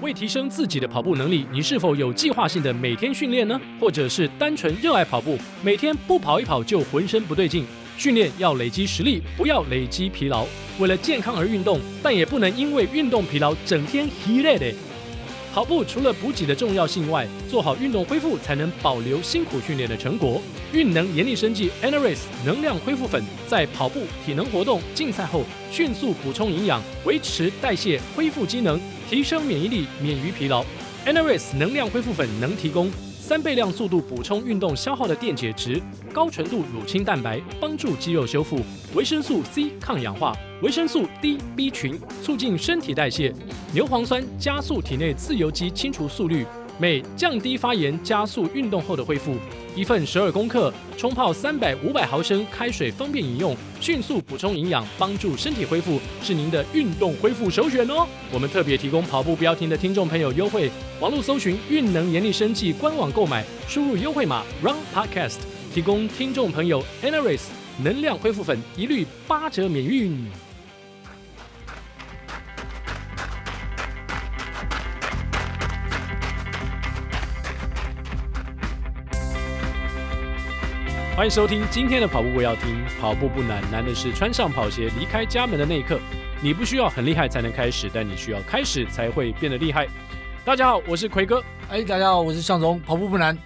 为提升自己的跑步能力，你是否有计划性的每天训练呢？或者是单纯热爱跑步，每天不跑一跑就浑身不对劲？训练要累积实力，不要累积疲劳。为了健康而运动，但也不能因为运动疲劳整天疲累的。跑步除了补给的重要性外，做好运动恢复才能保留辛苦训练的成果。运能严力生技 Enerase 能量恢复粉，在跑步、体能活动、竞赛后迅速补充营养，维持代谢，恢复机能，提升免疫力，免于疲劳。Eneris 能量恢复粉能提供三倍量速度补充运动消耗的电解质，高纯度乳清蛋白帮助肌肉修复，维生素 C 抗氧化，维生素 D、B 群促进身体代谢，牛磺酸加速体内自由基清除速率。镁降低发炎，加速运动后的恢复。一份十二公克，冲泡三百五百毫升开水，方便饮用，迅速补充营养，帮助身体恢复，是您的运动恢复首选哦。我们特别提供跑步不要停的听众朋友优惠，网络搜寻“运能严厉生技”官网购买，输入优惠码 “Run Podcast”，提供听众朋友 Enerase 能量恢复粉，一律八折免运。欢迎收听今天的跑步不要听，跑步不难，难的是穿上跑鞋离开家门的那一刻。你不需要很厉害才能开始，但你需要开始才会变得厉害。大家好，我是奎哥。哎，大家好，我是向总。跑步不难，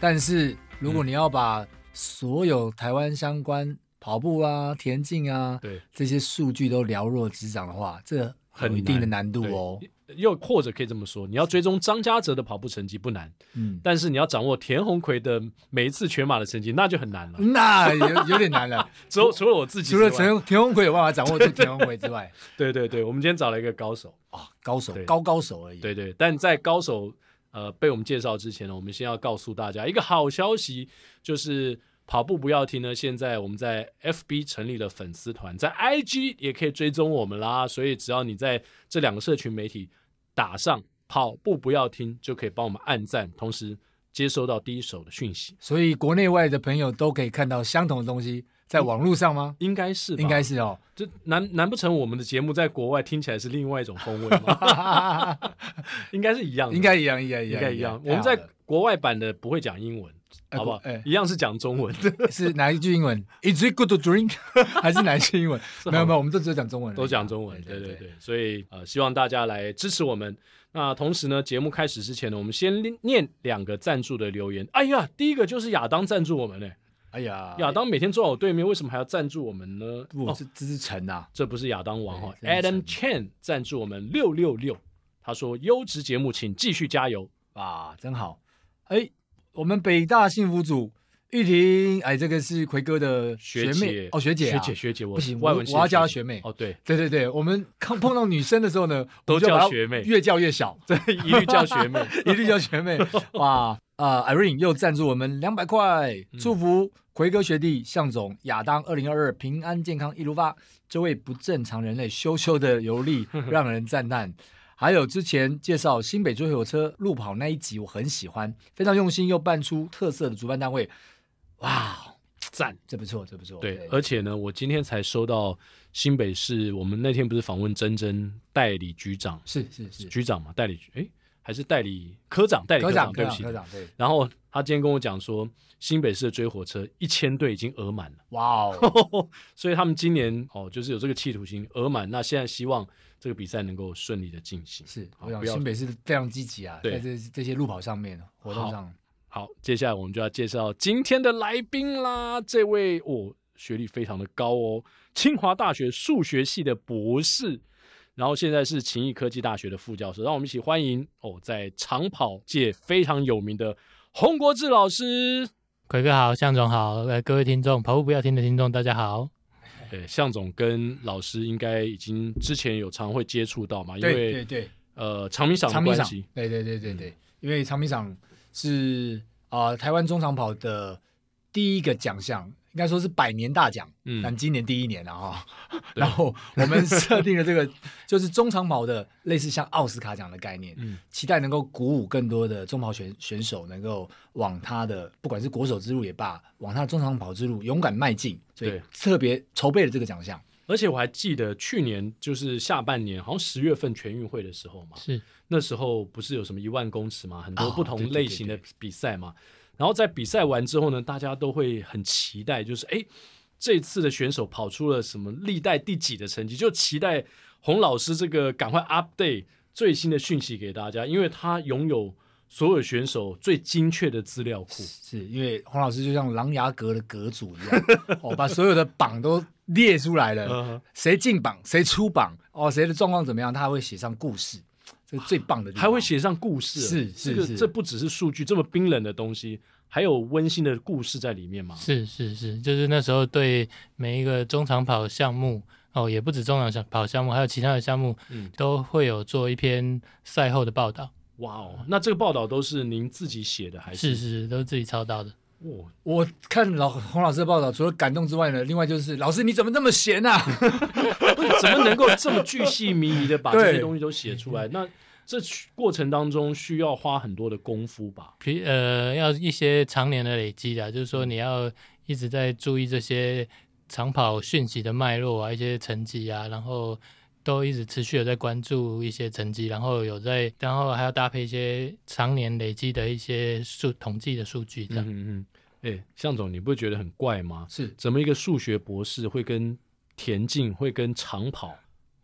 但是如果你要把所有台湾相关跑步啊、田径啊，对这些数据都了若指掌的话，这很有一定的难度哦。又或者可以这么说，你要追踪张家泽的跑步成绩不难，嗯，但是你要掌握田鸿奎的每一次全马的成绩，那就很难了。那有有点难了。除除了我自己，除了田田鸿奎有办法掌握住田鸿奎之外，对对对，我们今天找了一个高手啊，高手高高手而已。对对，但在高手呃被我们介绍之前呢，我们先要告诉大家一个好消息，就是。跑步不要停呢！现在我们在 FB 成立了粉丝团，在 IG 也可以追踪我们啦。所以只要你在这两个社群媒体打上“跑步不要听”，就可以帮我们按赞，同时接收到第一手的讯息。所以国内外的朋友都可以看到相同的东西，在网络上吗？应该是，应该是哦。这难难不成我们的节目在国外听起来是另外一种风味吗？应该是一样的，应该一样，应该一样，应该一样。我们在国外版的不会讲英文。好不好？哎，一样是讲中文，是哪一句英文？Is it good to drink？还是哪一句英文？没有没有，我们都只有讲中文，都讲中文。对对对，所以呃，希望大家来支持我们。那同时呢，节目开始之前呢，我们先念两个赞助的留言。哎呀，第一个就是亚当赞助我们呢。哎呀，亚当每天坐在我对面，为什么还要赞助我们呢？不，是这是陈呐，这不是亚当王哈。Adam Chen 赞助我们六六六，他说优质节目，请继续加油啊，真好。哎。我们北大幸福组玉婷，哎，这个是奎哥的学妹。学姐。哦，学姐、啊、学姐学姐，我不行，我我要叫她学妹。哦，对。对对对，我们刚碰到女生的时候呢，都叫学妹，越叫越小，对，一律叫学妹，一律叫学妹，哇啊、呃、，Irene 又赞助我们两百块，祝福奎哥学弟向总亚当二零二二平安健康一路发，这位不正常人类羞羞的游历让人赞叹。还有之前介绍新北追火车路跑那一集，我很喜欢，非常用心又办出特色的主办单位，哇，赞，这不错，这不错。对，对，而且呢，我今天才收到新北市，我们那天不是访问珍珍代理局长，是是是。局长嘛，代理局，哎，还是代理科长，代理科长，对不起，科长对。然后他今天跟我讲说，新北市的追火车一千队已经额满了，哇哦，所以他们今年哦，就是有这个企图心额满，那现在希望。这个比赛能够顺利的进行，是，我想新北是非常积极啊，在这这些路跑上面活动上好。好，接下来我们就要介绍今天的来宾啦，这位哦，学历非常的高哦，清华大学数学系的博士，然后现在是勤益科技大学的副教授，让我们一起欢迎哦，在长跑界非常有名的洪国志老师。奎哥好，向总好，各位听众，跑步不要停的听众，大家好。对，向总跟老师应该已经之前有常会接触到嘛，因为对对对，呃，长米赏的关系，对对对对对，嗯、因为长米赏是啊、呃，台湾中长跑的第一个奖项。应该说是百年大奖，嗯，但今年第一年了哈。然后我们设定了这个，就是中长跑的类似像奥斯卡奖的概念，嗯，期待能够鼓舞更多的中跑选选手能够往他的不管是国手之路也罢，往他的中长跑之路勇敢迈进，所以特别筹备了这个奖项。而且我还记得去年就是下半年，好像十月份全运会的时候嘛，是那时候不是有什么一万公尺嘛，很多不同类型的比赛嘛。哦、对对对对然后在比赛完之后呢，大家都会很期待，就是哎，这次的选手跑出了什么历代第几的成绩，就期待洪老师这个赶快 update 最新的讯息给大家，因为他拥有。所有选手最精确的资料库，是因为洪老师就像琅琊阁的阁主一样，哦，把所有的榜都列出来了，谁进榜，谁出榜，哦，谁的状况怎么样，他还会写上故事，这是最棒的地方，还会写上故事，是是是，这不只是数据这么冰冷的东西，还有温馨的故事在里面吗？是是是，就是那时候对每一个中长跑项目，哦，也不止中长跑项目，还有其他的项目，嗯，都会有做一篇赛后的报道。哇哦，那这个报道都是您自己写的还是？是是，都是自己操刀的。哇，我看老洪老师的报道，除了感动之外呢，另外就是老师你怎么那么闲啊？不 是怎么能够这么巨细靡遗的把这些东西都写出来？那这过程当中需要花很多的功夫吧？呃，要一些常年的累积啊，就是说你要一直在注意这些长跑讯息的脉络啊，一些成绩啊，然后。都一直持续有在关注一些成绩，然后有在，然后还要搭配一些常年累积的一些数统计的数据，这样。嗯嗯。哎、向，总，你不会觉得很怪吗？是，怎么一个数学博士会跟田径、会跟长跑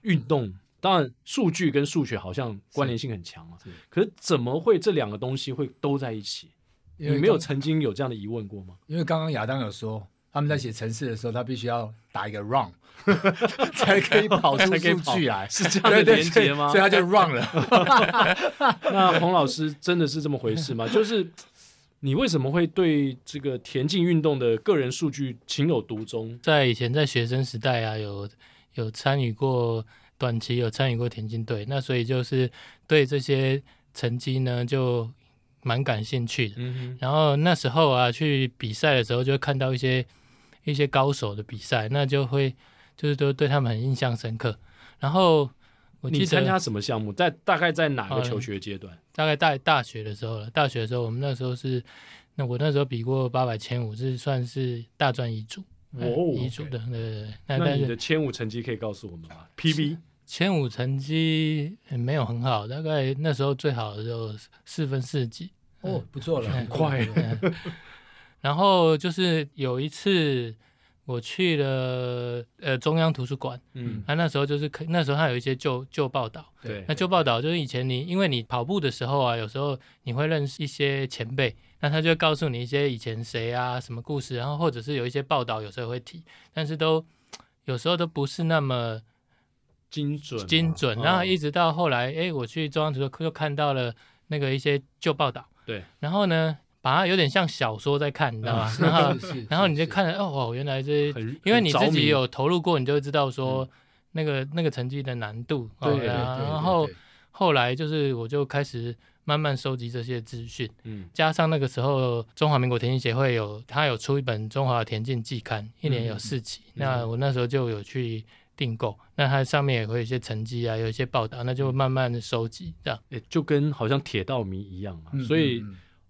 运动？当然，数据跟数学好像关联性很强啊。是。可是怎么会这两个东西会都在一起？你没有曾经有这样的疑问过吗？因为刚刚亚当有说。他们在写程式的时候，他必须要打一个 run，才可以跑出数据来，是这 样的连接吗？所以他就 run 了。那洪老师真的是这么回事吗？就是你为什么会对这个田径运动的个人数据情有独钟？在以前在学生时代啊，有有参与过短期有参与过田径队，那所以就是对这些成绩呢就。蛮感兴趣的，然后那时候啊，去比赛的时候就会看到一些一些高手的比赛，那就会就是都对他们很印象深刻。然后我记得你参加什么项目，在大概在哪个求学阶段？嗯、大概大大学的时候了。大学的时候，我们那时候是那我那时候比过八百千五，是算是大专一组哦，一组的。对对对。那你的千五成绩可以告诉我们吗？PB 千五成绩没有很好，大概那时候最好的时候四分四几。哦，不错了，很快。然后就是有一次我去了呃中央图书馆，嗯，啊那时候就是可那时候他有一些旧旧报道，对，那旧报道就是以前你因为你跑步的时候啊，有时候你会认识一些前辈，那他就会告诉你一些以前谁啊什么故事，然后或者是有一些报道有时候会提，但是都有时候都不是那么精准精准。然后一直到后来，哎，我去中央图书馆就看到了那个一些旧报道。对，然后呢，把它有点像小说在看，你知道吗？然后，然后你就看了，哦，原来这，因为你自己有投入过，你就会知道说那个那个成绩的难度。对，然后后来就是我就开始慢慢收集这些资讯，嗯，加上那个时候中华民国田径协会有他有出一本《中华田径季刊》，一年有四期，那我那时候就有去订购，那它上面也会有一些成绩啊，有一些报道，那就慢慢的收集，这样，欸，就跟好像铁道迷一样嘛。嗯、所以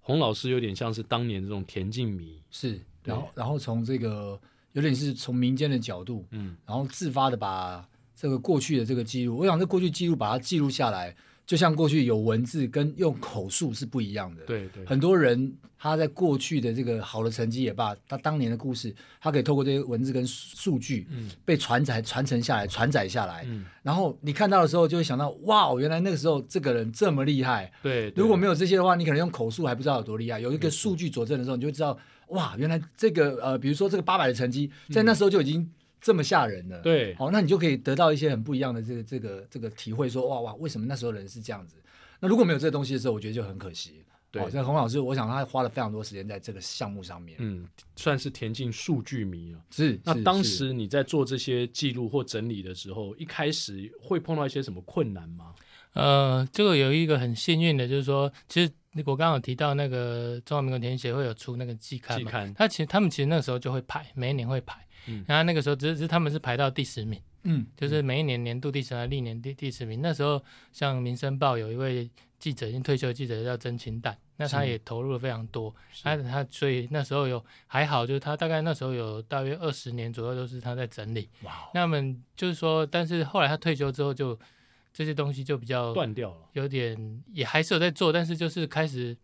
洪老师有点像是当年这种田径迷，是，然后然后从这个有点是从民间的角度，嗯，然后自发的把这个过去的这个记录，我想这过去记录把它记录下来。就像过去有文字跟用口述是不一样的。对对，很多人他在过去的这个好的成绩也罢，他当年的故事，他可以透过这些文字跟数据，嗯，被传载传承下来，传载下来。嗯，然后你看到的时候，就会想到，哇，原来那个时候这个人这么厉害。对，如果没有这些的话，你可能用口述还不知道有多厉害。有一个数据佐证的时候，你就知道，哇，原来这个呃，比如说这个八百的成绩，在那时候就已经。这么吓人的，对，好，那你就可以得到一些很不一样的这个这个这个体会说，说哇哇，为什么那时候人是这样子？那如果没有这个东西的时候，我觉得就很可惜。对，所以洪老师，我想他花了非常多时间在这个项目上面，嗯，算是田径数据迷了。是，那当时你在做这些记录或整理的时候，一开始会碰到一些什么困难吗？呃，这个有一个很幸运的，就是说，其实我刚刚有提到那个中华民国田径协会有出那个季刊嘛，季刊，他其实他们其实那个时候就会排，每一年会排。嗯，然后那个时候只是他们是排到第十名，嗯，就是每一年年度第十名、历年第第十名。那时候像《民生报》有一位记者，已经退休的记者叫曾清淡，那他也投入了非常多，他他所以那时候有还好，就是他大概那时候有大约二十年左右都是他在整理。哇，那么就是说，但是后来他退休之后，就这些东西就比较断掉了，有点也还是有在做，但是就是开始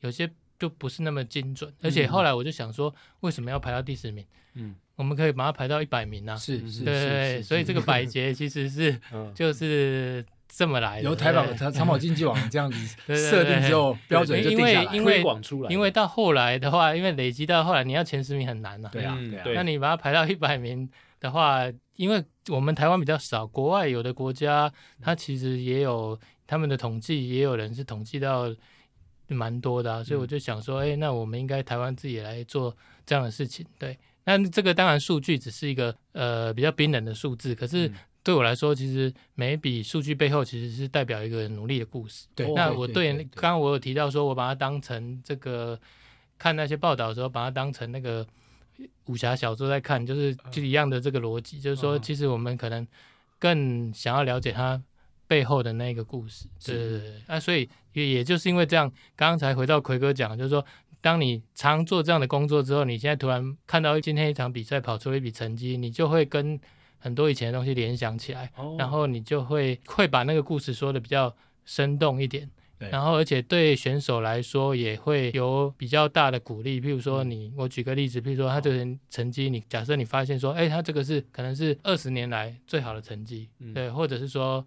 有些就不是那么精准，而且后来我就想说，为什么要排到第十名？嗯，我们可以把它排到一百名啊，是是，对对，所以这个百节其实是 就是。这么来的，由台宝长跑经纪网这样子 设定之后，标准就定下来，因为推广出来。因为到后来的话，因为累积到后来，你要前十名很难呐。对啊，对啊。那你把它排到一百名的话，因为我们台湾比较少，国外有的国家，它其实也有他们的统计，也有人是统计到蛮多的啊。所以我就想说，哎，那我们应该台湾自己来做这样的事情。对，那这个当然数据只是一个呃比较冰冷的数字，可是。对我来说，其实每一笔数据背后其实是代表一个努力的故事。对，那我对刚刚我有提到说，我把它当成这个看那些报道的时候，把它当成那个武侠小说在看，就是就一样的这个逻辑，就是说，其实我们可能更想要了解它背后的那个故事。对对对。啊，所以也也就是因为这样，刚才回到奎哥讲，就是说，当你常做这样的工作之后，你现在突然看到今天一场比赛跑出了一笔成绩，你就会跟。很多以前的东西联想起来，oh. 然后你就会会把那个故事说的比较生动一点，对然后而且对选手来说也会有比较大的鼓励。譬如说你，嗯、我举个例子，譬如说他这个成绩，你假设你发现说，哎，他这个是可能是二十年来最好的成绩，嗯、对，或者是说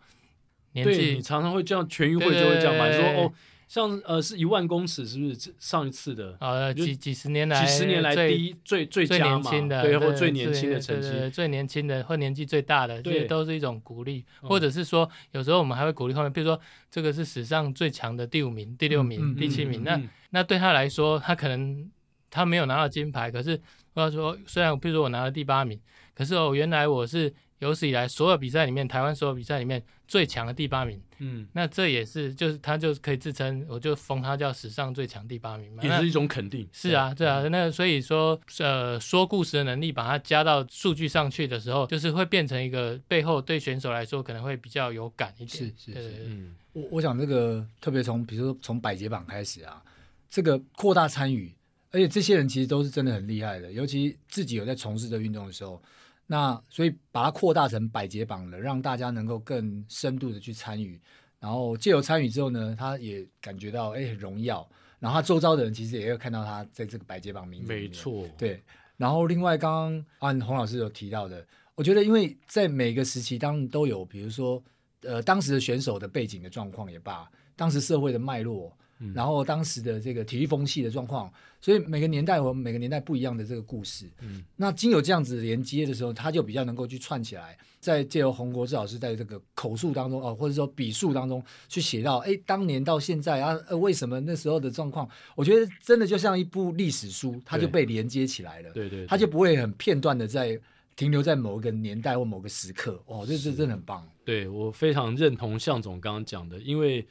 年纪，你常常会这样，全运会就会这样嘛，说哦。像呃是一万公尺，是不是上一次的？呃，几几十年来，几十年来第一最最最年轻的，对，或最年轻的成绩，最年轻的或年纪最大的，这都是一种鼓励。或者是说，有时候我们还会鼓励后面，比如说这个是史上最强的第五名、第六名、第七名，那那对他来说，他可能他没有拿到金牌，可是我要说，虽然比如说我拿了第八名，可是哦，原来我是。有史以来所有比赛里面，台湾所有比赛里面最强的第八名，嗯，那这也是就是他就可以自称，我就封他叫史上最强第八名嘛，也是一种肯定。是啊，对啊，那所以说，呃，说故事的能力把它加到数据上去的时候，就是会变成一个背后对选手来说可能会比较有感一点。是是是，嗯，我我想这个特别从比如说从百节榜开始啊，这个扩大参与，而且这些人其实都是真的很厉害的，尤其自己有在从事这个运动的时候。那所以把它扩大成百节榜了，让大家能够更深度的去参与，然后借由参与之后呢，他也感觉到哎很荣耀，然后他周遭的人其实也有看到他在这个百节榜名。没错，对。然后另外刚刚按洪老师有提到的，我觉得因为在每个时期当然都有，比如说呃当时的选手的背景的状况也罢，当时社会的脉络。然后当时的这个体育风气的状况，所以每个年代有每个年代不一样的这个故事。嗯，那经有这样子连接的时候，他就比较能够去串起来，在借由洪国志老师在这个口述当中哦，或者说笔述当中去写到，哎，当年到现在啊，呃，为什么那时候的状况？我觉得真的就像一部历史书，它就被连接起来了。对对，对，它就不会很片段的在停留在某一个年代或某个时刻。哦，这这真的很棒。对，我非常认同向总刚刚讲的，因为。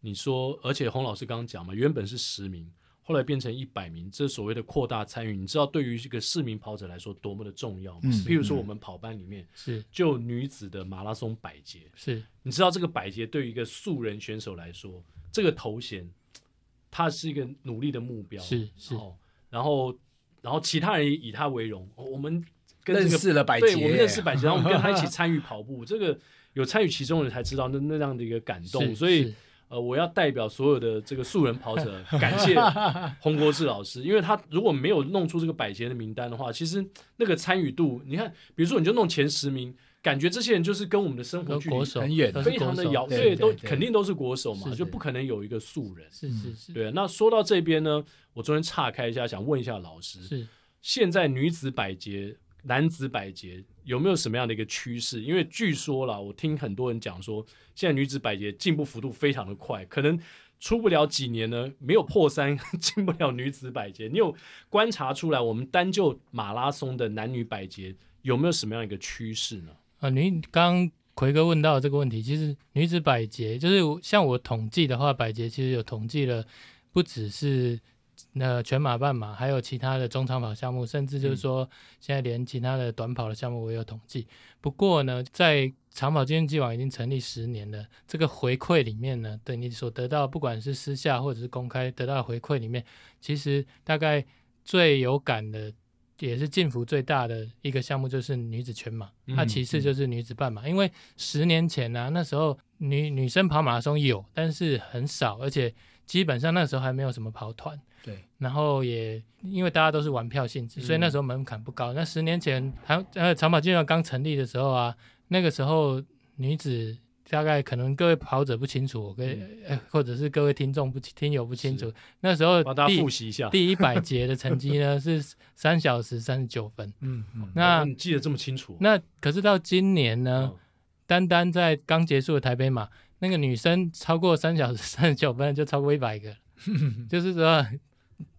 你说，而且洪老师刚刚讲嘛，原本是十名，后来变成一百名，这所谓的扩大参与，你知道对于这个市民跑者来说多么的重要吗？嗯、譬如说我们跑班里面是。就女子的马拉松百捷，是。你知道这个百捷对于一个素人选手来说，这个头衔，它是一个努力的目标，是是，然后然后其他人以他为荣，我们跟这个认识了百捷，对，我们认识百捷，然后我们跟他一起 参与跑步，这个有参与其中的人才知道那那样的一个感动，所以。呃，我要代表所有的这个素人跑者，感谢洪国志老师，因为他如果没有弄出这个百杰的名单的话，其实那个参与度，你看，比如说你就弄前十名，感觉这些人就是跟我们的生活距离很远，非常的遥，对，都肯定都是国手嘛，就不可能有一个素人。是是是。对，那说到这边呢，我中间岔开一下，想问一下老师，是现在女子百节。男子百节有没有什么样的一个趋势？因为据说啦，我听很多人讲说，现在女子百节进步幅度非常的快，可能出不了几年呢，没有破三 进不了女子百节。你有观察出来，我们单就马拉松的男女百节有没有什么样一个趋势呢？啊，您刚奎哥问到这个问题，其实女子百节就是像我统计的话，百节其实有统计了，不只是。呃全马、半马，还有其他的中长跑项目，甚至就是说现在连其他的短跑的项目我也有统计。不过呢，在长跑经济网已经成立十年了，这个回馈里面呢，对你所得到，不管是私下或者是公开得到的回馈里面，其实大概最有感的，也是进幅最大的一个项目就是女子全马，那、嗯、其次就是女子半马。嗯、因为十年前呢、啊，那时候女女生跑马拉松有，但是很少，而且基本上那时候还没有什么跑团。对，然后也因为大家都是玩票性质，所以那时候门槛不高。嗯、那十年前还呃长跑竞技场刚成立的时候啊，那个时候女子大概可能各位跑者不清楚，我跟、嗯、或者是各位听众不听友不清楚，那时候帮大家复习一下，第一百节的成绩呢 是三小时三十九分。嗯嗯，那你记得这么清楚？那可是到今年呢，嗯、单单在刚结束的台北马，那个女生超过三小时三十九分就超过一百个，就是说。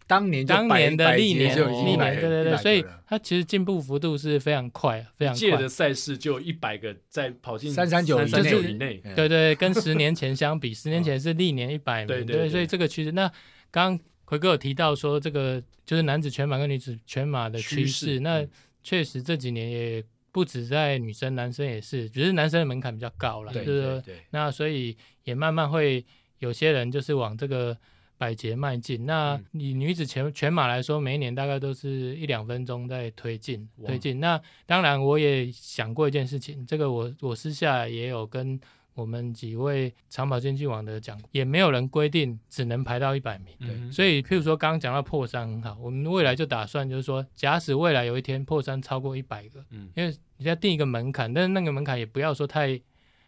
当年当年的历年就历年，对对对，所以它其实进步幅度是非常快，非常快。届的赛事就一百个在跑进三三九以内，对对，跟十年前相比，十年前是历年一百名，对对，所以这个趋势。那刚奎哥有提到说，这个就是男子全马跟女子全马的趋势，那确实这几年也不止在女生，男生也是，只是男生的门槛比较高了，对对对。那所以也慢慢会有些人就是往这个。百节迈进，那以女子全全马来说，每一年大概都是一两分钟在推进推进。那当然，我也想过一件事情，这个我我私下也有跟我们几位长跑经济网的讲，也没有人规定只能排到一百名。对，所以譬如说刚刚讲到破三很好，我们未来就打算就是说，假使未来有一天破三超过一百个，嗯，因为你要定一个门槛，但是那个门槛也不要说太。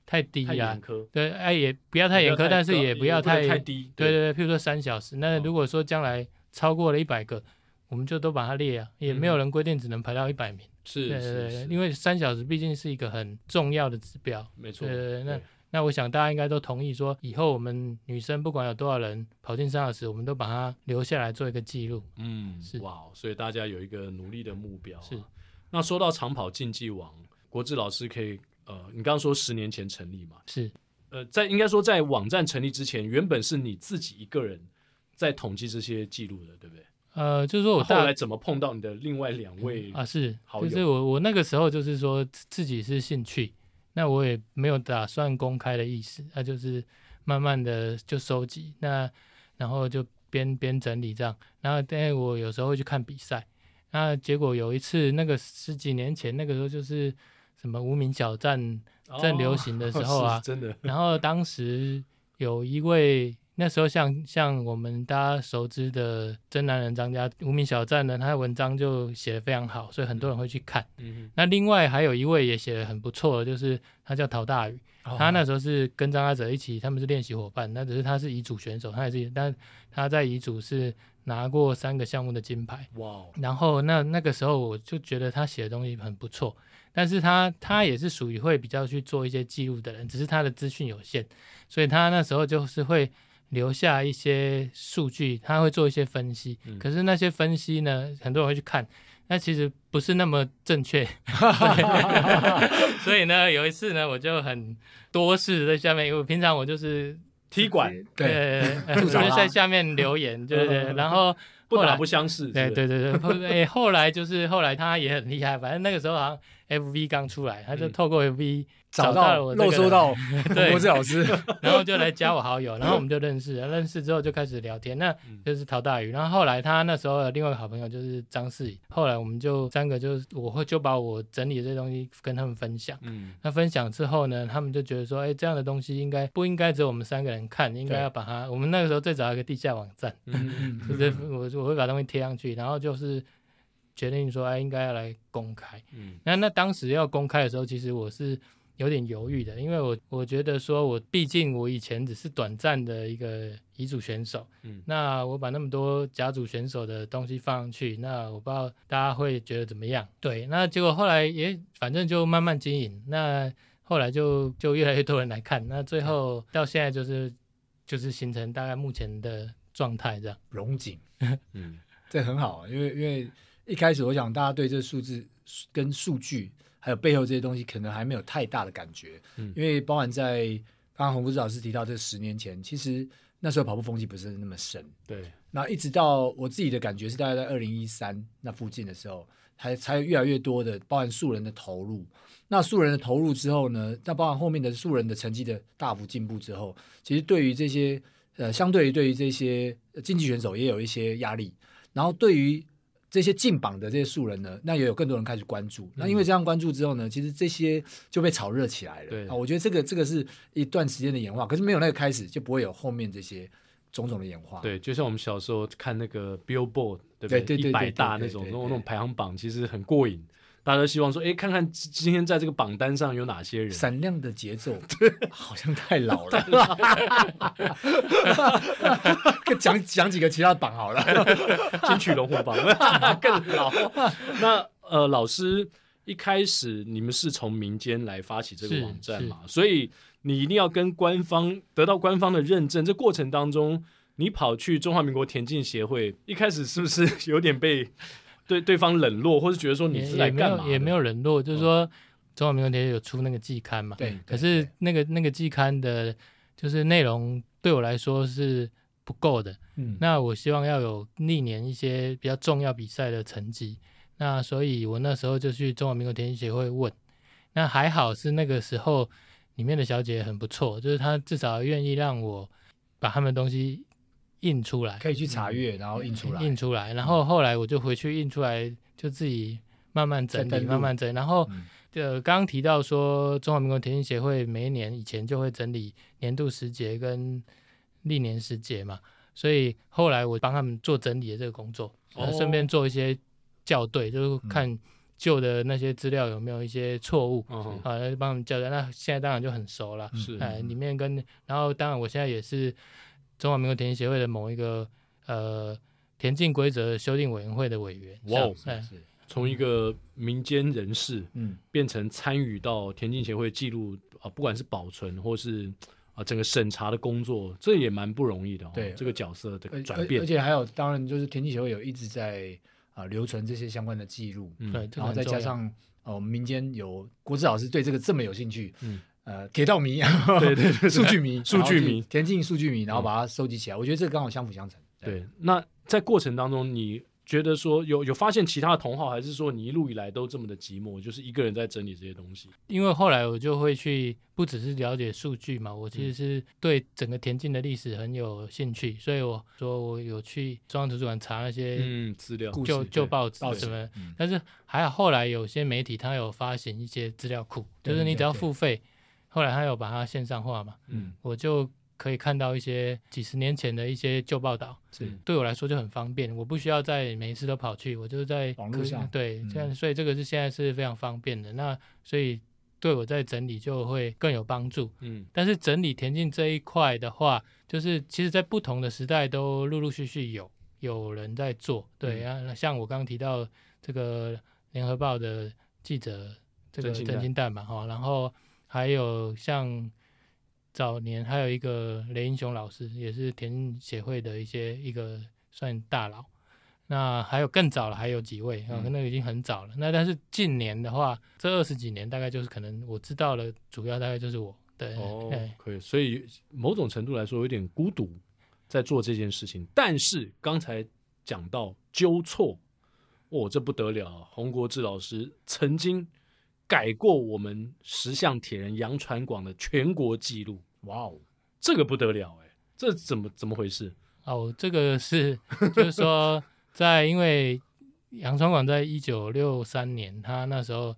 太低呀，对，哎，也不要太严苛，但是也不要太太低，对。对对，譬如说三小时，那如果说将来超过了一百个，我们就都把它列啊，也没有人规定只能排到一百名，是，对对对，因为三小时毕竟是一个很重要的指标，没错，对对，那那我想大家应该都同意说，以后我们女生不管有多少人跑进三小时，我们都把它留下来做一个记录，嗯，是哇，所以大家有一个努力的目标，是。那说到长跑竞技网，国志老师可以。呃，你刚刚说十年前成立嘛？是，呃，在应该说在网站成立之前，原本是你自己一个人在统计这些记录的，对不对？呃，就是说我后来怎么碰到你的另外两位啊？是，就是我我那个时候就是说自己是兴趣，那我也没有打算公开的意思，那就是慢慢的就收集，那然后就边边整理这样，然后因为我有时候会去看比赛，那结果有一次那个十几年前那个时候就是。什么无名小站正流行的时候啊，哦、真的。然后当时有一位那时候像像我们大家熟知的真男人张家无名小站呢，他的文章就写得非常好，所以很多人会去看。嗯。那另外还有一位也写得很不错的，就是他叫陶大宇，哦、他那时候是跟张家泽一起，他们是练习伙伴。那只是他是乙组选手，他也是，但他在乙组是拿过三个项目的金牌。哇。然后那那个时候我就觉得他写的东西很不错。但是他他也是属于会比较去做一些记录的人，只是他的资讯有限，所以他那时候就是会留下一些数据，他会做一些分析。嗯、可是那些分析呢，很多人会去看，那其实不是那么正确。所以呢，有一次呢，我就很多事在下面，因为平常我就是踢馆，对，就在下面留言，对对，然后。不打不相识，对对对对，后来就是后来他也很厉害，反正那个时候好像 FB 刚出来，他就透过 FV。找到了 我，漏收到国治老师，然后就来加我好友，然后我们就认识了，认识之后就开始聊天，那就是陶大宇，然后后来他那时候的另外一个好朋友就是张世颖，后来我们就三个就是我会就把我整理的这些东西跟他们分享，嗯，那分享之后呢，他们就觉得说，哎，这样的东西应该不应该只有我们三个人看，应该要把它，我们那个时候最早一个地下网站，嗯，就是我我会把东西贴上去，然后就是决定说，哎，应该要来公开，嗯，那那当时要公开的时候，其实我是。有点犹豫的，因为我我觉得说，我毕竟我以前只是短暂的一个乙组选手，嗯，那我把那么多甲组选手的东西放上去，那我不知道大家会觉得怎么样？对，那结果后来也反正就慢慢经营，那后来就就越来越多人来看，那最后到现在就是就是形成大概目前的状态这样。荣景，嗯，这很好，因为因为一开始我想大家对这数字跟数据。还有背后这些东西可能还没有太大的感觉，嗯，因为包含在刚刚洪国志老师提到，这十年前其实那时候跑步风气不是那么盛，对。那一直到我自己的感觉是大概在二零一三那附近的时候，才才有越来越多的包含素人的投入。那素人的投入之后呢，那包含后面的素人的成绩的大幅进步之后，其实对于这些呃，相对于对于这些竞技选手也有一些压力。然后对于这些进榜的这些素人呢，那也有更多人开始关注。嗯、那因为这样关注之后呢，其实这些就被炒热起来了。对啊，我觉得这个这个是一段时间的演化，可是没有那个开始，就不会有后面这些种种的演化。对，就像我们小时候看那个 Billboard，对不对？对一百大那种那种那种排行榜，其实很过瘾。大家都希望说，哎，看看今天在这个榜单上有哪些人。闪亮的节奏，好像太老了。讲讲几个其他榜好了，金曲龙虎榜更老。那呃，老师一开始你们是从民间来发起这个网站嘛？所以你一定要跟官方得到官方的认证。这过程当中，你跑去中华民国田径协会，一开始是不是有点被？对对方冷落，或是觉得说你是来干嘛？也没有冷落，就是说中华民国田径有出那个季刊嘛。对。可是那个那个季刊的，就是内容对我来说是不够的。嗯。那我希望要有历年一些比较重要比赛的成绩。那所以我那时候就去中华民国田径协会问。那还好是那个时候里面的小姐很不错，就是她至少愿意让我把他们的东西。印出来。可以去查阅，嗯、然后印出来，印出来，然后后来我就回去印出来，就自己慢慢整理，慢慢整理。然后，呃、嗯，刚刚提到说中华民国田径协会每一年以前就会整理年度时节跟历年时节嘛，所以后来我帮他们做整理的这个工作，哦、顺便做一些校对，就是看旧的那些资料有没有一些错误，嗯、啊，帮他们校对。那现在当然就很熟了，是，哎，里面跟然后当然我现在也是。中华民国田径协会的某一个呃田径规则修订委员会的委员，哇，是从一个民间人士，嗯，变成参与到田径协会记录啊，不管是保存或是啊整个审查的工作，这也蛮不容易的。对，这个角色的转变，而且还有，当然就是田径协会有一直在啊留存这些相关的记录，对，然后再加上哦，我们民间有国志老师对这个这么有兴趣，嗯。呃，铁道迷，对对对，数据迷，数据迷，田径数据迷，然后把它收集起来，嗯、我觉得这个刚好相辅相成。对，对。那在过程当中，你觉得说有有发现其他的同好，还是说你一路以来都这么的寂寞，就是一个人在整理这些东西？因为后来我就会去，不只是了解数据嘛，我其实是对整个田径的历史很有兴趣，所以我说我有去中央图书馆查那些嗯资料、旧旧报纸什么，嗯、但是还好后来有些媒体它有发行一些资料库，就是你只要付费。后来他有把它线上化嘛，嗯，我就可以看到一些几十年前的一些旧报道，是。对我来说就很方便，我不需要在每一次都跑去，我就是在网络上，对，这样，嗯，所以这个是现在是非常方便的。那所以对我在整理就会更有帮助，嗯，但是整理田径这一块的话，就是其实在不同的时代都陆陆续续有有人在做，对啊，嗯，像我刚刚提到这个联合报的记者这个郑金蛋嘛，哈，然后。还有像早年还有一个雷英雄老师，也是田径协会的一些一个算大佬。那还有更早了，还有几位啊，可能已经很早了。那但是近年的话，这二十几年大概就是可能我知道了，主要大概就是我。对哦，可以。所以某种程度来说，有点孤独在做这件事情。但是刚才讲到纠错，哦，这不得了！洪国志老师曾经。改过我们十项铁人杨传广的全国纪录，哇哦，这个不得了哎，这怎么怎么回事？哦，这个是 就是说，在因为杨传广在一九六三年，他那时候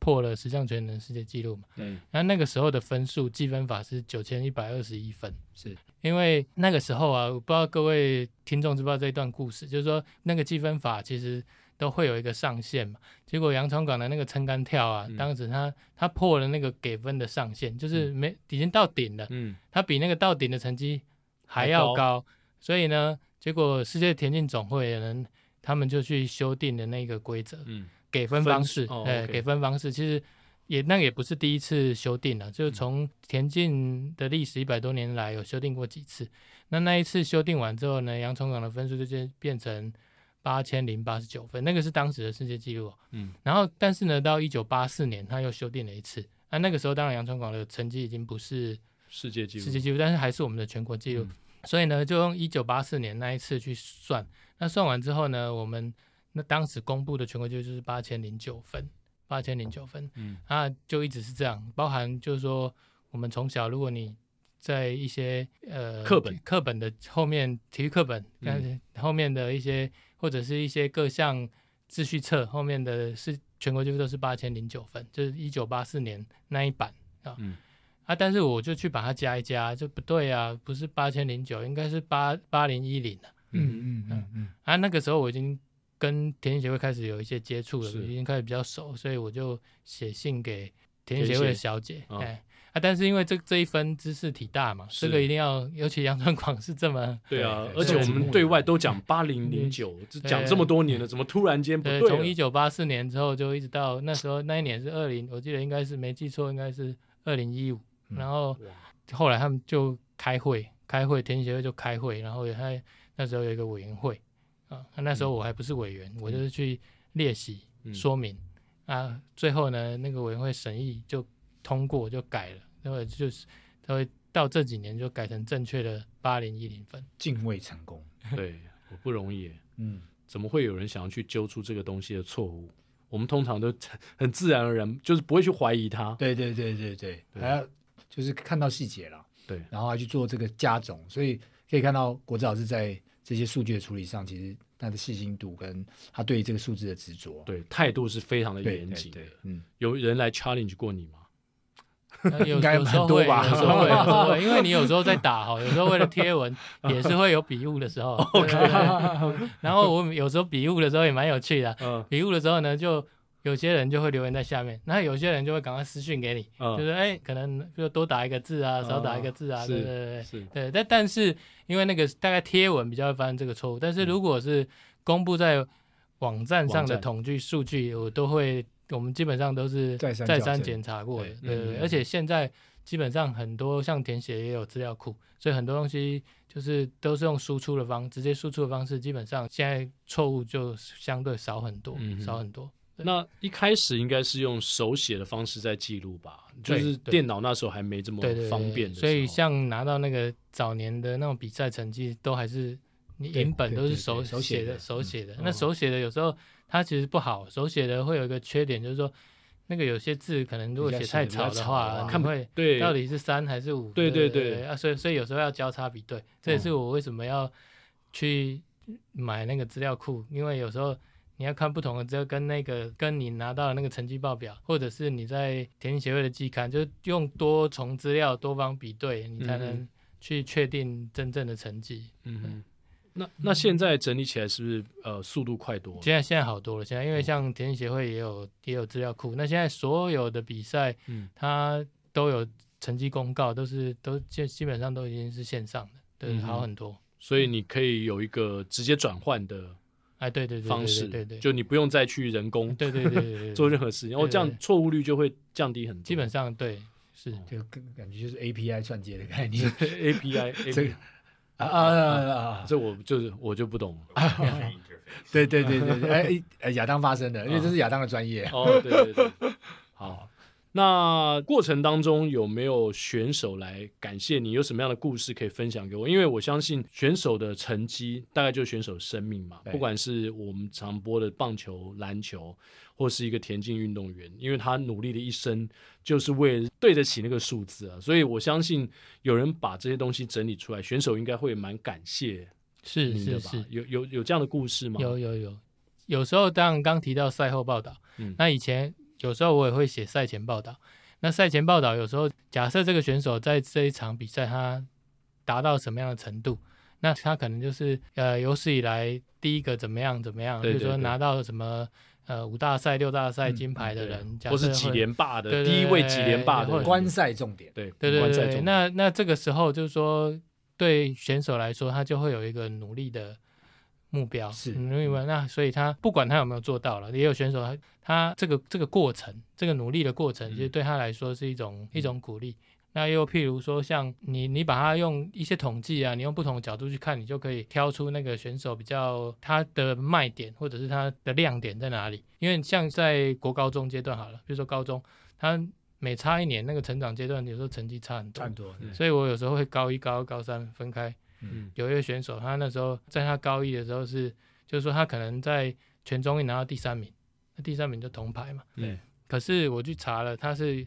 破了十项全能世界纪录嘛，对，那那个时候的分数计分法是九千一百二十一分，是因为那个时候啊，我不知道各位听众知不知道这一段故事，就是说那个计分法其实。都会有一个上限嘛，结果杨崇港的那个撑杆跳啊，嗯、当时他他破了那个给分的上限，就是没已经到顶了，嗯，他比那个到顶的成绩还要高，高。所以呢，结果世界田径总会的人他们就去修订的那个规则，嗯，给分方式，哎、给分方式。其实也那个也不是第一次修订了，就是从田径的历史一百多年来有修订过几次，那那一次修订完之后呢，杨崇港的分数就变变成。八千零八十九分，那个是当时的世界纪录。嗯，然后但是呢，到一九八四年他又修订了一次。那、啊、那个时候，当然杨传广的成绩已经不是世界纪录，世界纪录，但是还是我们的全国纪录。嗯、所以呢，就用一九八四年那一次去算，那算完之后呢，我们那当时公布的全国纪录就是八千零九分，八千零九分，嗯，啊，就一直是这样，包含就是说，我们从小如果你在一些呃课本。课本的后面，体育课本，但是，后面的一些或者是一些各项秩序册后面的是全国纪录都是八千零九分，就是一九八四年那一版啊，嗯，啊，但是我就去把它加一加，就不对啊，不是八千零九，应该是八八零一零啊，嗯嗯嗯嗯，啊，那个时候我已经跟田径协会开始有一些接触了，已经开始比较熟，所以我就写信给田径协会的小姐，哎。啊，但是因为这这一分知识体大嘛，这个一定要，尤其杨传广是这么 对啊，而且我们对外都讲八零零九，讲这么多年了，怎么突然间不对？从一九八四年之后就一直到那时候，那一年是二零，我记得应该是没记错，应该是二零一五。然后后来他们就开会，开会田径协会就开会，然后也还那时候有一个委员会啊，那时候我还不是委员，我就是去列席说明啊，最后呢那个委员会审议就。通过就改了，然后就是他会到这几年就改成正确的八零一零分，进位成功。对，我不容易。嗯，怎么会有人想要去揪出这个东西的错误？我们通常都很自然而然，就是不会去怀疑他。对对对对对，还要就是看到细节了。对，然后还去做这个加总，所以可以看到国志老师在这些数据的处理上，其实他的细心度跟他对这个数字的执着，对态度是非常的严谨的。嗯，有人来 challenge 过你吗？有时候会，有时候会，有时候会，因为你有时候在打哈，有时候为了贴文 也是会有笔误的时候。然后我有时候笔误的时候也蛮有趣的，笔误的时候呢，就有些人就会留言在下面，然后有些人就会赶快私讯给你，就是哎，可能就多打一个字啊，少打一个字啊，对对对，对。但但是因为那个大概贴文比较会发生这个错误，但是如果是公布在网站上的统计数据，我都会。我们基本上都是再三检查过的，对对对，而且现在基本上很多像填写也有资料库，所以很多东西就是都是用输出的方，直接输出的方式，基本上现在错误就相对少很多，嗯、少很多。那一开始应该是用手写的方式在记录吧？就是电脑那时候还没这么方便的，所以像拿到那个早年的那种比赛成绩，都还是你原本都是手手写的，手写的，那手写的有时候。它其实不好，手写的会有一个缺点，就是说，那个有些字可能如果写太草的话，看不会对，到底是三还是五？对对对，啊，所以所以有时候要交叉比对，这也是我为什么要去买那个资料库，因为有时候你要看不同的资料，跟那个跟你拿到的那个成绩报表，或者是你在田径协会的季刊，就是用多重资料多方比对，你才能去确定真正的成绩。嗯哼。那那现在整理起来是不是呃速度快多了？现在现在好多了，现在因为像田径协会也有也有资料库，那现在所有的比赛，嗯，它都有成绩公告，都是都基基本上都已经是线上的，对，好很多。所以你可以有一个直接转换的，哎，对对对，方式，对对，就你不用再去人工，对对对 做任何事情，然后这样错误率就会降低很多。基本上对，是就感觉就是 API 串接的概念，API 这个。啊啊啊！这我就是我就不懂。对对对对对，哎亚当发生的，因为这是亚当的专业。哦，对对对。好，那过程当中有没有选手来感谢你？有什么样的故事可以分享给我？因为我相信选手的成绩大概就是选手生命嘛，不管是我们常播的棒球、篮球。或是一个田径运动员，因为他努力的一生就是为了对得起那个数字啊，所以我相信有人把这些东西整理出来，选手应该会蛮感谢，是是是，有有有这样的故事吗？有有有，有时候当然刚提到赛后报道，嗯，那以前有时候我也会写赛前报道，那赛前报道有时候假设这个选手在这一场比赛他达到什么样的程度，那他可能就是呃有史以来第一个怎么样怎么样，就是说拿到什么。呃，五大赛、六大赛金牌的人，或是几连霸的第一位几连霸的观赛重点，对对对对。那那这个时候就是说，对选手来说，他就会有一个努力的目标，是，因为那所以他不管他有没有做到了，也有选手他他这个这个过程，这个努力的过程，其实对他来说是一种一种鼓励。那又譬如说，像你，你把它用一些统计啊，你用不同的角度去看，你就可以挑出那个选手比较他的卖点，或者是他的亮点在哪里。因为像在国高中阶段好了，比如说高中，他每差一年那个成长阶段，有时候成绩差很多。差很多，所以我有时候会高一、高二、高三分开。嗯，有一个选手，他那时候在他高一的时候是，就是说他可能在全中运拿到第三名，那第三名就铜牌嘛。对。可是我去查了，他是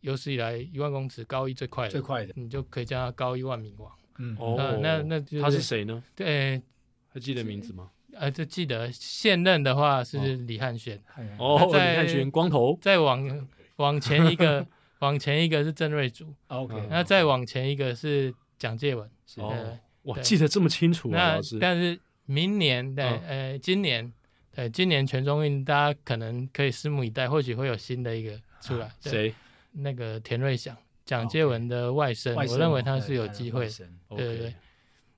有史以来一万公尺高一最快的，最快的，你就可以叫他高一万米王。嗯哦，那那就是他是谁呢？对，还记得名字吗？呃，就记得现任的话是李汉轩。哦，李汉轩，光头。再往往前一个，往前一个是郑瑞祖。OK。那再往前一个是蒋介文。哦，哇，记得这么清楚啊，老师。但是明年，对，呃，今年，对，今年全中运大家可能可以拭目以待，或许会有新的一个出来。谁？那个田瑞祥，蒋介文的外甥，我认为他是有机会。对对对。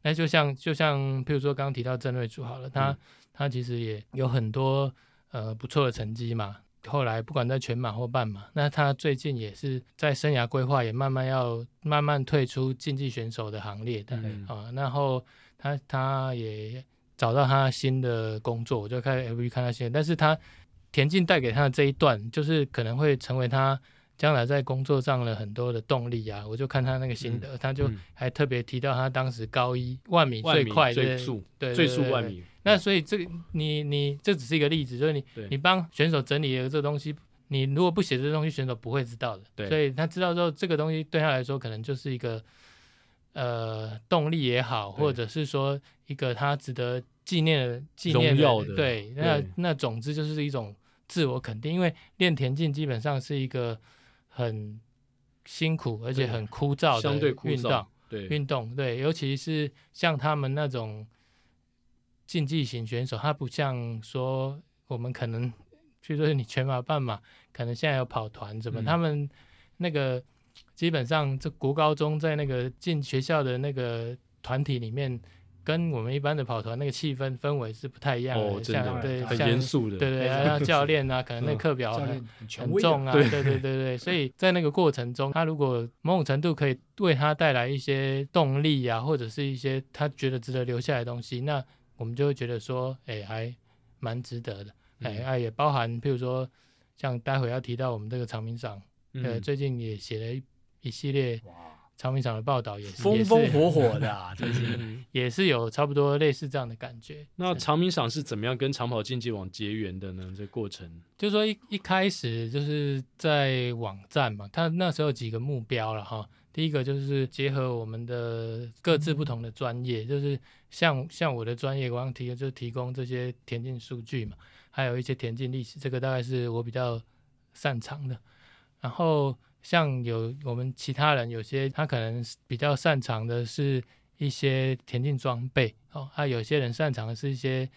那就像就像，譬如说刚刚提到郑瑞竹好了，他、嗯、他其实也有很多呃不错的成绩嘛。后来不管在全马或半马，那他最近也是在生涯规划也慢慢要慢慢退出竞技选手的行列的、嗯、啊。然后他他也找到他新的工作，我就开始 FB 看他新的。但是他田径带给他的这一段，就是可能会成为他。将来在工作上了很多的动力啊，我就看他那个心得，嗯、他就还特别提到他当时高一万米最快的最速，对，最速万米。那所以这个你你这只是一个例子，就是你你帮选手整理了这个东西，你如果不写这东西，选手不会知道的。对，所以他知道之后，这个东西对他来说可能就是一个呃动力也好，或者是说一个他值得纪念的纪念的。的对，那对那总之就是一种自我肯定，因为练田径基本上是一个。很辛苦，而且很枯燥的运动。对，运动对，尤其是像他们那种竞技型选手，他不像说我们可能，比如说你全马、半马，可能现在有跑团什么，嗯、他们那个基本上这国高中在那个进学校的那个团体里面。跟我们一般的跑团那个气氛氛围是不太一样的，哦、像对很严肃的，对对，然后教练啊，可能那课表很很重啊，对。对对对，所以在那个过程中，他如果某种程度可以为他带来一些动力啊，或者是一些他觉得值得留下来的东西，那我们就会觉得说，哎，还蛮值得的，哎，啊，也包含譬如说，像待会要提到我们这个长明赏，呃，最近也写了一一系列。长明赏的报道也是风风火火的，啊，就是也是有差不多类似这样的感觉。那长明赏是怎么样跟长跑竞技网结缘的呢？这个过程就是说一一开始就是在网站嘛，它那时候有几个目标了哈。第一个就是结合我们的各自不同的专业，就是像像我的专业，我刚提的就是提供这些田径数据嘛，还有一些田径历史，这个大概是我比较擅长的。然后。像有我们其他人，有些他可能比较擅长的是一些田径装备哦，他有些人擅长的是一些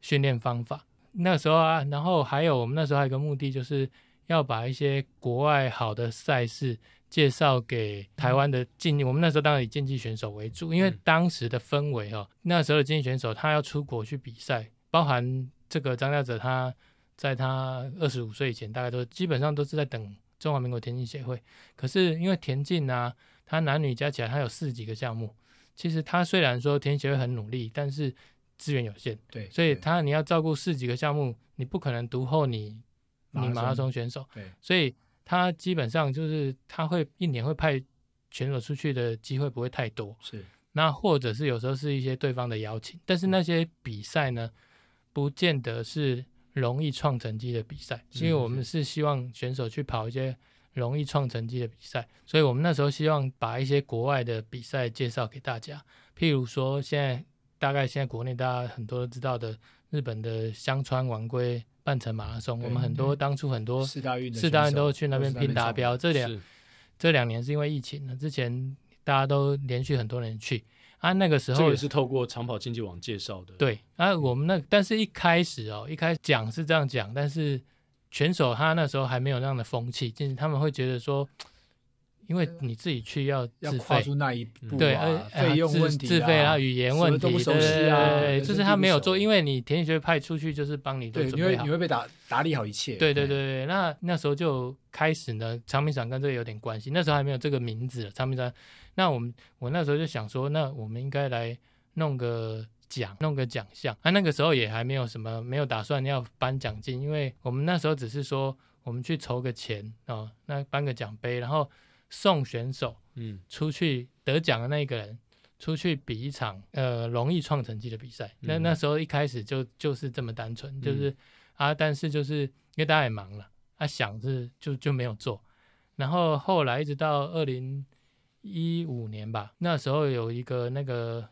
训练方法。那时候啊，然后还有我们那时候还有一个目的，就是要把一些国外好的赛事介绍给台湾的竞。我们那时候当然以竞技选手为主，因为当时的氛围哦，那时候的竞技选手他要出国去比赛，包含这个张家泽，他在他二十五岁以前，大概都基本上都是在等。中华民国田径协会，可是因为田径啊，它男女加起来它有四十几个项目。其实它虽然说田径协会很努力，但是资源有限。对，所以它你要照顾四十几个项目，你不可能独厚你你马拉松选手。对，所以它基本上就是它会一年会派选手出去的机会不会太多。是，那或者是有时候是一些对方的邀请，但是那些比赛呢，不见得是。容易创成绩的比赛，因为我们是希望选手去跑一些容易创成绩的比赛，所以我们那时候希望把一些国外的比赛介绍给大家。譬如说，现在大概现在国内大家很多都知道的日本的香川丸龟半程马拉松，我们很多当初很多四大运四大运都去那边拼达标。这两这两年是因为疫情，之前大家都连续很多人去。啊，那个时候这也是透过长跑竞技网介绍的。对，啊，我们那但是一开始哦，一开始讲是这样讲，但是选手他那时候还没有那样的风气，就是他们会觉得说，因为你自己去要要跨出那一步，对，费用问题、自费啊，语言问题，都不熟悉啊，对，就是他没有做，因为你田径学派出去就是帮你做准备好，你会你会被打打理好一切。对对对对，那那时候就开始呢，长明赏跟这个有点关系，那时候还没有这个名字，长明赏。那我们我那时候就想说，那我们应该来弄个奖，弄个奖项。啊，那个时候也还没有什么，没有打算要颁奖金，因为我们那时候只是说，我们去筹个钱哦，那颁个奖杯，然后送选手嗯出去得奖的那一个人出去比一场呃容易创成绩的比赛。嗯、那那时候一开始就就是这么单纯，就是、嗯、啊，但是就是因为大家也忙了，他、啊、想是就就没有做。然后后来一直到二零一五年吧，那时候有一个那个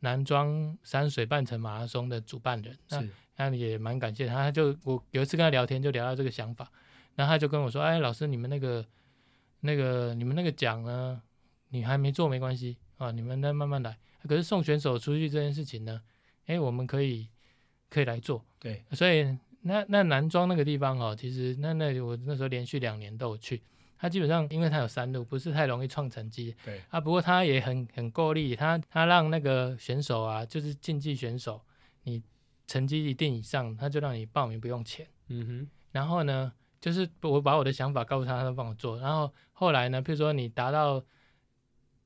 南庄山水半程马拉松的主办人，那那也蛮感谢他。他就我有一次跟他聊天，就聊到这个想法，然后他就跟我说：“哎，老师，你们那个那个你们那个奖呢，你还没做没关系啊，你们再慢慢来。可是送选手出去这件事情呢，哎，我们可以可以来做。对，所以那那南庄那个地方哦，其实那那我那时候连续两年都有去。”他基本上，因为他有三路，不是太容易创成绩。对啊，不过他也很很够力，他他让那个选手啊，就是竞技选手，你成绩一定以上，他就让你报名不用钱。嗯哼。然后呢，就是我把我的想法告诉他，他都帮我做。然后后来呢，譬如说你达到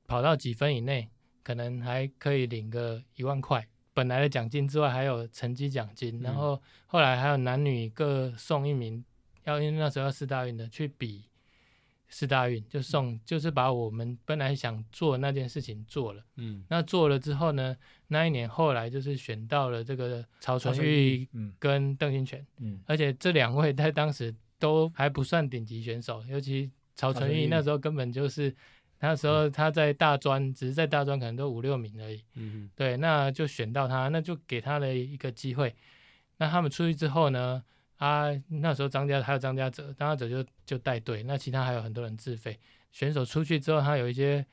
跑到几分以内，可能还可以领个一万块，本来的奖金之外还有成绩奖金。然后后来还有男女各送一名，要因为那时候要四大运的去比。四大运就送，就是把我们本来想做那件事情做了。嗯，那做了之后呢，那一年后来就是选到了这个曹纯玉跟邓新全。嗯，而且这两位在当时都还不算顶级选手，尤其曹纯玉那时候根本就是那时候他在大专，只是在大专可能都五六名而已。嗯，对，那就选到他，那就给他了一个机会。那他们出去之后呢？啊，那时候张家还有张家泽，张家泽就就带队，那其他还有很多人自费。选手出去之后，他有一些，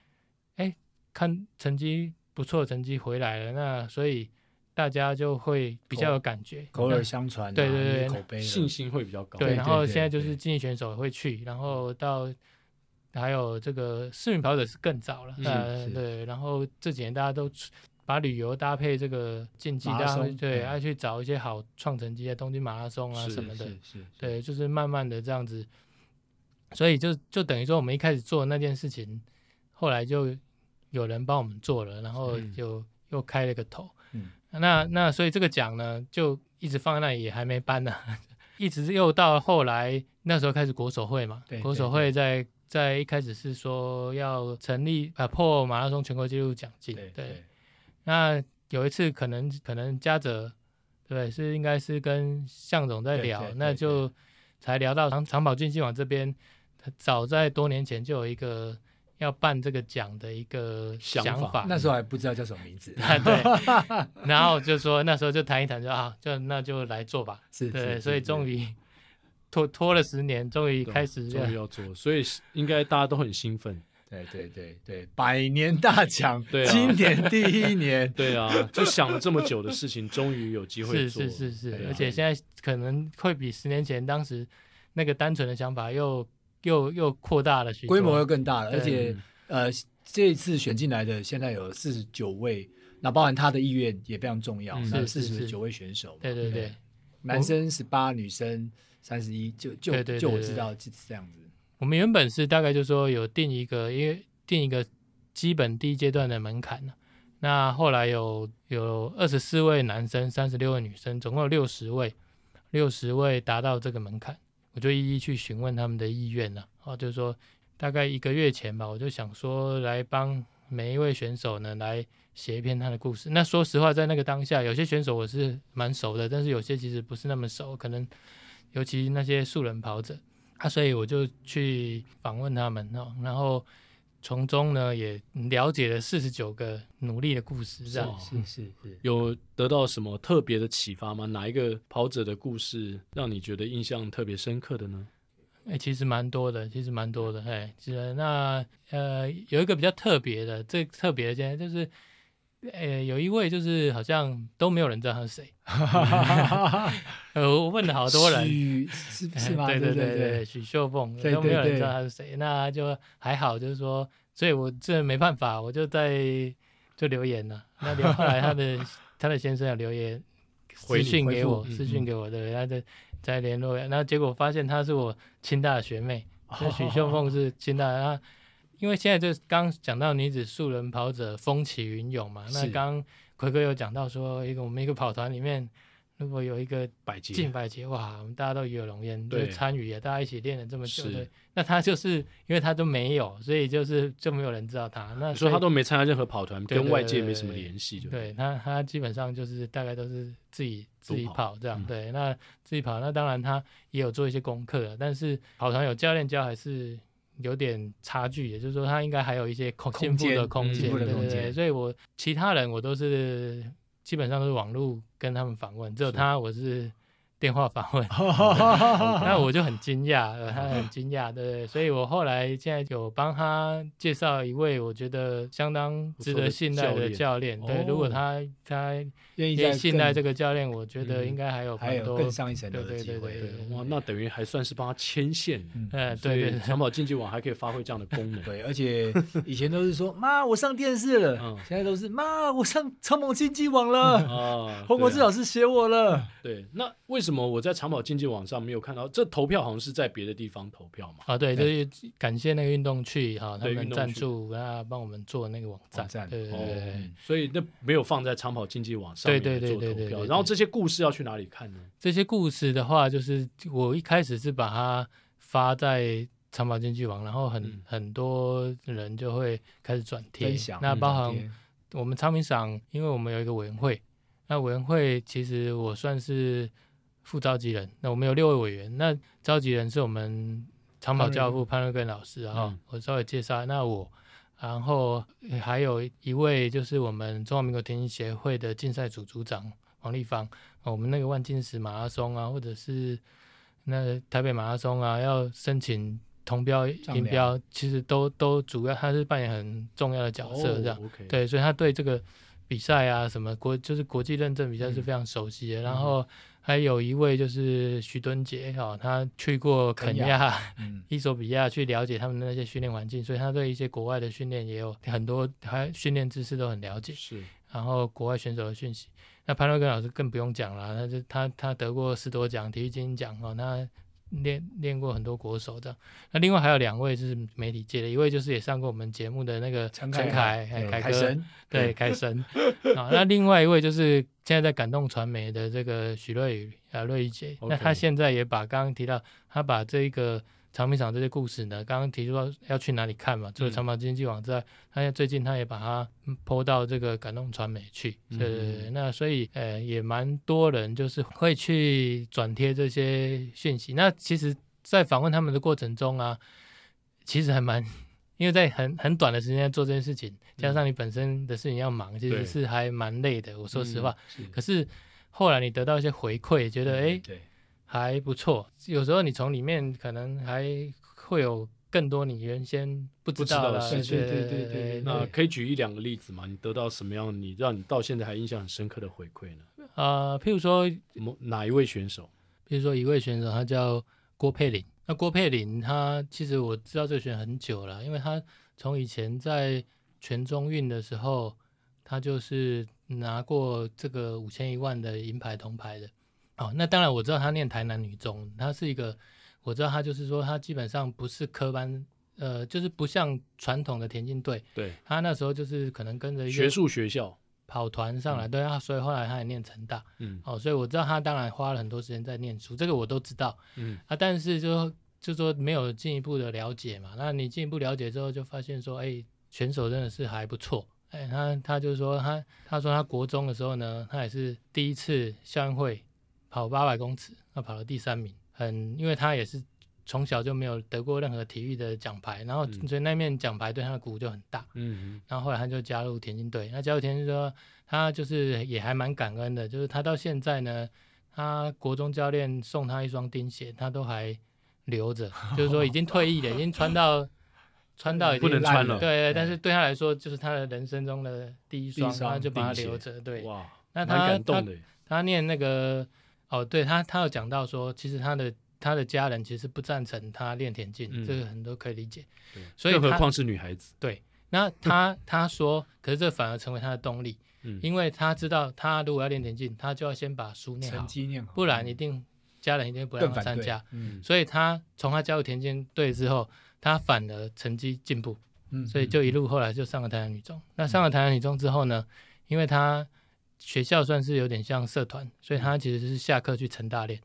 哎，看成绩不错的成绩回来了，那所以大家就会比较有感觉，口耳相传，对对对，口碑信心会比较高。对，然后现在就是竞技选手会去，然后到还有这个市民跑者是更早了，呃，对，然后这几年大家都。把旅游搭配这个竞技，大家对，要去找一些好创成绩的东京马拉松啊什么的，对，就是慢慢的这样子，所以就就等于说我们一开始做那件事情，后来就有人帮我们做了，然后就又开了个头，嗯，那那所以这个奖呢就一直放在那里也还没颁呢，一直又到后来那时候开始国手会嘛，国手会在在一开始是说要成立啊破马拉松全国纪录奖金，对。那有一次可能可能嘉泽，对，是应该是跟向总在聊，那就才聊到长长跑竞技网这边，早在多年前就有一个要办这个奖的一个想法，想法那时候还不知道叫什么名字，对，然后就说那时候就谈一谈，就啊，就那就来做吧，是，对，所以终于拖拖了十年，终于开始终于要做，所以应该大家都很兴奋。对对对对，百年大奖，对啊，今年第一年，对啊，就想了这么久的事情，终于有机会做，是是是是，啊、而且现在可能会比十年前当时那个单纯的想法又又又扩大了许多，规模又更大了，而且呃，这一次选进来的现在有四十九位，那包含他的意愿也非常重要，那四十九位选手，对对对，男生十八，女生三十一，就就就我知道是这样子。我们原本是大概就说有定一个，因为定一个基本第一阶段的门槛，那后来有有二十四位男生，三十六位女生，总共有六十位，六十位达到这个门槛，我就一一去询问他们的意愿了。哦，就是说大概一个月前吧，我就想说来帮每一位选手呢来写一篇他的故事。那说实话，在那个当下，有些选手我是蛮熟的，但是有些其实不是那么熟，可能尤其那些素人跑者。啊，所以我就去访问他们哦，然后从中呢也了解了四十九个努力的故事，这样是是是，是有得到什么特别的启发吗？哪一个跑者的故事让你觉得印象特别深刻的呢？哎、欸，其实蛮多的，其实蛮多的，哎，是那呃有一个比较特别的，最特别的现在就是。呃，有一位就是好像都没有人知道他是谁。呃，我问了好多人，是是吗？对对对对，许秀凤都没有人知道他是谁，那就还好，就是说，所以我这没办法，我就在就留言了。那后来他的 他的先生有留言私信给我，私信给我，对，他在在联络，然后结果发现他是我清大的学妹，那许秀凤是清大的。因为现在就刚讲到女子素人跑者风起云涌嘛，那刚奎哥有讲到说一个我们一个跑团里面如果有一个进百节，哇，我们大家都与有荣焉，对，参与啊，大家一起练了这么久，对，那他就是因为他都没有，所以就是就没有人知道他。那所以他都没参加任何跑团，跟外界没什么联系，就对他，他基本上就是大概都是自己自己跑这样，对，那自己跑，那当然他也有做一些功课，但是跑团有教练教还是有点差距，也就是说他应该还有一些空进步的空间，对对对，所以我其他人我都是。基本上都是网络跟他们访问，只有他我是。电话访问，那我就很惊讶，他很惊讶，对，对，所以我后来现在有帮他介绍一位我觉得相当值得信赖的教练，对，如果他他愿意信赖这个教练，我觉得应该还有很多更上一层楼的机会，对对对，哇，那等于还算是帮他牵线，嗯，对对，长跑竞技网还可以发挥这样的功能，对，而且以前都是说妈我上电视了，现在都是妈我上长跑竞技网了，啊，洪国志老师写我了，对，那为什么？什么？我在长跑竞技网上没有看到这投票，好像是在别的地方投票嘛？啊，对，就是感谢那个运动趣哈，他们赞助，啊，帮我们做那个网站，对对对，所以那没有放在长跑竞技网上面做投票。然后这些故事要去哪里看呢？这些故事的话，就是我一开始是把它发在长跑竞技网，然后很很多人就会开始转贴，那包含我们昌平赏，因为我们有一个委员会，那委员会其实我算是。副召集人，那我们有六位委员，那召集人是我们长跑教父潘瑞根老师啊，嗯、我稍微介绍。那我，然后还有一位就是我们中华民国田径协会的竞赛组组长王立芳。我们那个万金石马拉松啊，或者是那台北马拉松啊，要申请铜标、银标，其实都都主要他是扮演很重要的角色，这样。哦 okay、对，所以他对这个比赛啊，什么国就是国际认证比赛是非常熟悉的。嗯、然后。还有一位就是徐敦杰哈，他去过肯亚、嗯、伊索比亚去了解他们的那些训练环境，所以他对一些国外的训练也有很多，他训练知识都很了解。是，然后国外选手的讯息，那潘瑞根老师更不用讲了，他就他他得过十多奖体育精英奖哦，他。练练过很多国手这样，那另外还有两位就是媒体界的，一位就是也上过我们节目的那个陈凯凯凯哥，对凯神。啊，那另外一位就是现在在感动传媒的这个许瑞宇啊瑞宇姐，那他现在也把刚刚提到他把这一个。长平厂这些故事呢，刚刚提出说要去哪里看嘛？除了长跑经济网之外，他最近他也把它 PO 到这个感动传媒去，对对对。那所以呃也蛮多人就是会去转贴这些讯息。那其实，在访问他们的过程中啊，其实还蛮，因为在很很短的时间做这件事情，加上你本身的事情要忙，其实是还蛮累的。我说实话，可是后来你得到一些回馈，觉得哎。还不错，有时候你从里面可能还会有更多你原先不知道的事情。对对对对，那可以举一两个例子吗？你得到什么样你让你到现在还印象很深刻的回馈呢？呃，譬如说某哪一位选手？譬如说一位选手，他叫郭佩玲。那郭佩玲，他其实我知道这个选手很久了，因为他从以前在全中运的时候，他就是拿过这个五千一万的银牌铜牌的。哦，那当然我知道他念台南女中，他是一个，我知道他就是说他基本上不是科班，呃，就是不像传统的田径队，对，他那时候就是可能跟着一个学术学校。跑团上来，对啊，所以后来他也念成大，嗯，哦，所以我知道他当然花了很多时间在念书，这个我都知道，嗯，啊，但是就就说没有进一步的了解嘛，那你进一步了解之后就发现说，哎，选手真的是还不错，哎，他他就是说他他说他国中的时候呢，他也是第一次校运会。跑八百公尺，他跑了第三名，很，因为他也是从小就没有得过任何体育的奖牌，然后所以那面奖牌对他的鼓舞就很大，嗯，然后后来他就加入田径队，那加入田径队说他就是也还蛮感恩的，就是他到现在呢，他国中教练送他一双钉鞋，他都还留着，就是说已经退役了，已经穿到 穿到已经不能穿了，对，但是对他来说就是他的人生中的第一双，他就把它留着，对，哇，那他他他念那个。哦，对他，他有讲到说，其实他的他的家人其实不赞成他练田径，嗯、这个很多可以理解。所以更何况是女孩子。对，那他他说，可是这反而成为他的动力，嗯、因为他知道，他如果要练田径，他就要先把书念好，成绩念好，不然一定家人一定不让他参加。嗯，所以他从他加入田径队之后，他反而成绩进步，嗯，所以就一路后来就上了台南女中。嗯、那上了台南女中之后呢，因为他。学校算是有点像社团，所以他其实是下课去成大练。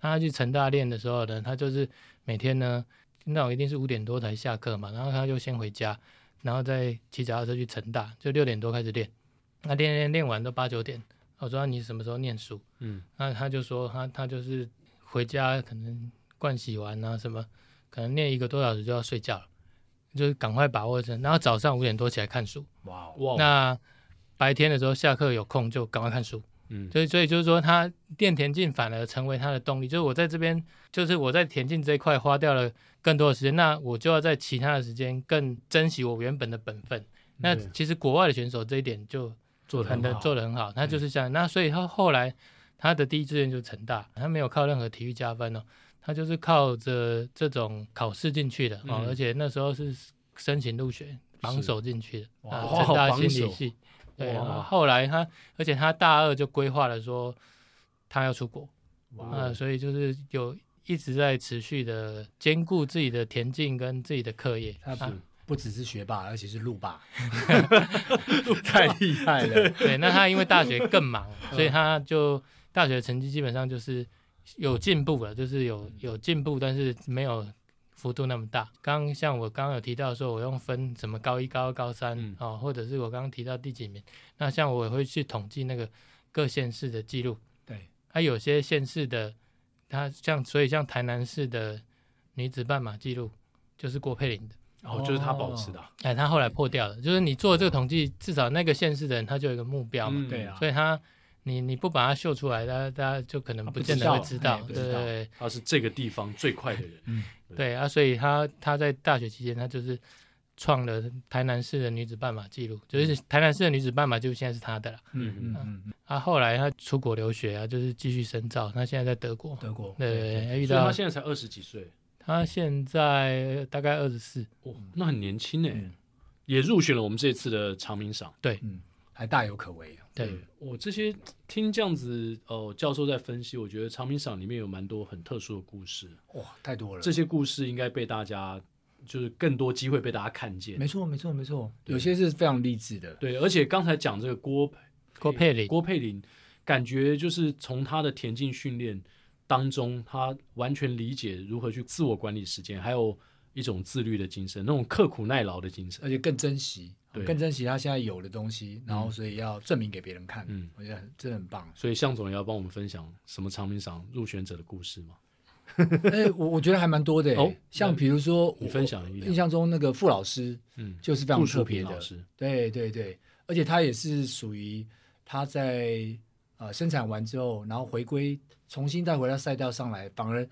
那他去成大练的时候呢，他就是每天呢，那我一定是五点多才下课嘛，然后他就先回家，然后再骑脚踏车去成大，就六点多开始练。那练练练完都八九点，我说你什么时候念书？嗯，那他就说他他就是回家可能盥洗完啊什么，可能练一个多小时就要睡觉了。就是赶快把握着，然后早上五点多起来看书。哇哇！那白天的时候下课有空就赶快看书。嗯，所以所以就是说，他练田径反而成为他的动力。就是我在这边，就是我在田径这一块花掉了更多的时间，那我就要在其他的时间更珍惜我原本的本分。那其实国外的选手这一点就做的很好，做的很好。他就是这样。那所以他后来他的第一志愿就是成大，他没有靠任何体育加分哦。他就是靠着这种考试进去的、嗯、哦，而且那时候是申请入学榜首进去的啊，成大心理系。对，后来他，而且他大二就规划了说他要出国啊，所以就是有一直在持续的兼顾自己的田径跟自己的课业。他不不只是学霸，而且是路霸，太厉害了。对，那他因为大学更忙，所以他就大学成绩基本上就是。有进步了，就是有有进步，但是没有幅度那么大。刚像我刚刚有提到说，我用分什么高一、高二、高三、嗯、哦，或者是我刚刚提到第几名。那像我也会去统计那个各县市的记录。对，还、啊、有些县市的，他像所以像台南市的女子半马记录就是郭佩玲的，哦，就是他保持的。哎，他后来破掉了，就是你做这个统计，至少那个县市的人他就有一个目标嘛。对啊，所以他。你你不把它秀出来，大家大家就可能不见得会知道，对对对，他是这个地方最快的人，嗯，对。啊，所以他他在大学期间，他就是创了台南市的女子半马纪录，就是台南市的女子半马就现在是他的了，嗯嗯嗯，啊，后来他出国留学啊，就是继续深造，他现在在德国，德国，对，所以他现在才二十几岁，他现在大概二十四，哦，那很年轻呢，也入选了我们这次的长名赏，对，嗯，还大有可为。对，我这些听这样子哦，教授在分析，我觉得长名赏里面有蛮多很特殊的故事，哇，太多了。这些故事应该被大家，就是更多机会被大家看见。没错，没错，没错，有些是非常励志的。对，而且刚才讲这个郭郭佩玲，郭佩玲，感觉就是从他的田径训练当中，他完全理解如何去自我管理时间，还有一种自律的精神，那种刻苦耐劳的精神，而且更珍惜。更珍惜他现在有的东西，然后所以要证明给别人看。嗯，我觉得真的很棒。所以向总也要帮我们分享什么长名赏入选者的故事吗？哎，我我觉得还蛮多的。哦，像比如说，你分享一下。印象中那个傅老师，嗯，就是非常特别的。对对对，而且他也是属于他在呃生产完之后，然后回归，重新带回到赛道上来，反而。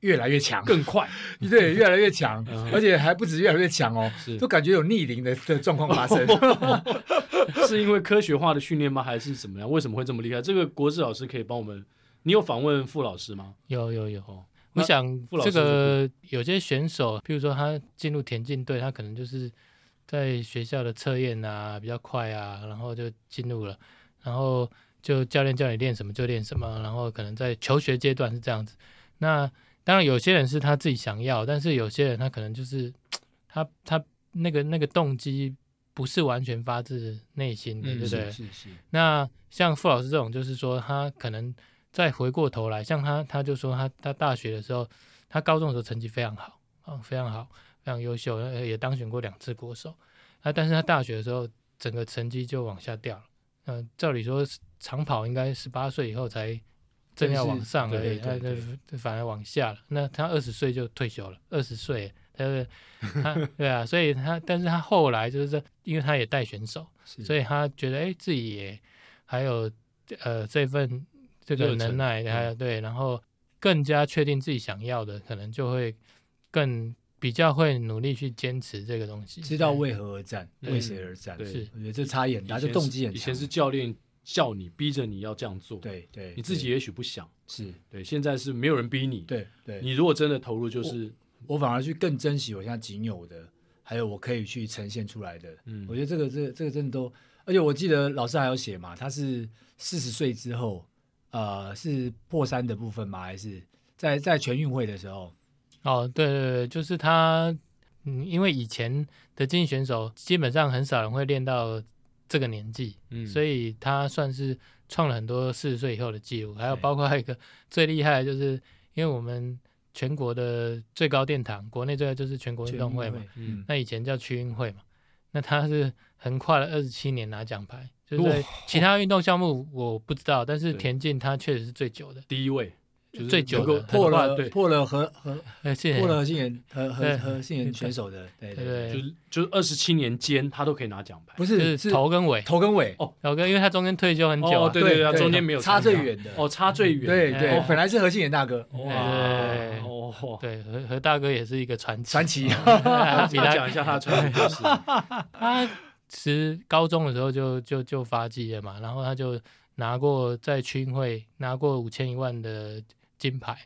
越来越强，更快，对，越来越强，而且还不止越来越强哦，都感觉有逆龄的的状况发生。是因为科学化的训练吗？还是怎么样？为什么会这么厉害？这个国志老师可以帮我们。你有访问傅老师吗？有有有。我想这个有些选手，譬如说他进入田径队，他可能就是在学校的测验啊比较快啊，然后就进入了，然后就教练叫你练什么就练什么，然后可能在求学阶段是这样子。那当然，有些人是他自己想要，但是有些人他可能就是 他他那个那个动机不是完全发自内心的，嗯、对不对？是是，是。那像傅老师这种，就是说他可能再回过头来，像他他就说他他大学的时候，他高中的时候成绩非常好啊，非常好，非常优秀，也当选过两次国手啊。但是他大学的时候，整个成绩就往下掉了。嗯，照理说长跑应该十八岁以后才。正要往上而已，他他反而往下了。那他二十岁就退休了，二十岁，他他 对啊，所以他但是他后来就是因为他也带选手，所以他觉得哎自己也还有呃这份这个能耐，还有对，然后更加确定自己想要的，可能就会更比较会努力去坚持这个东西，知道为何而战，为谁而战。是，我觉得这差异很大，就动机很强。以前是教练。叫你逼着你要这样做，对对，你自己也许不想，是对。现在是没有人逼你，对对。你如果真的投入，就是我反而去更珍惜我现在仅有的，还有我可以去呈现出来的。嗯，我觉得这个这个这个真的都，而且我记得老师还有写嘛，他是四十岁之后，呃，是破三的部分吗？还是在在全运会的时候？哦，对对对，就是他，嗯，因为以前的竞技选手基本上很少人会练到。这个年纪，嗯，所以他算是创了很多四十岁以后的记录，还有包括一个最厉害的就是，因为我们全国的最高殿堂，国内最高就是全国运动会嘛，嗯，那以前叫区运会嘛，那他是横跨了二十七年拿奖牌，就是其他运动项目我不知道，但是田径他确实是最久的。第一位。就是最久的破了破了和和破了信言和和和信言选手的，对对对，就是就是二十七年间他都可以拿奖牌，不是是头跟尾，头跟尾哦，头跟，因为他中间退休很久，对对对，中间没有差最远的，哦，差最远，对对，本来是何信言大哥，哇，哦，对何何大哥也是一个传奇，传奇，比他讲一下他的传奇故事，他其实高中的时候就就就发迹了嘛，然后他就拿过在区运会拿过五千一万的。金牌，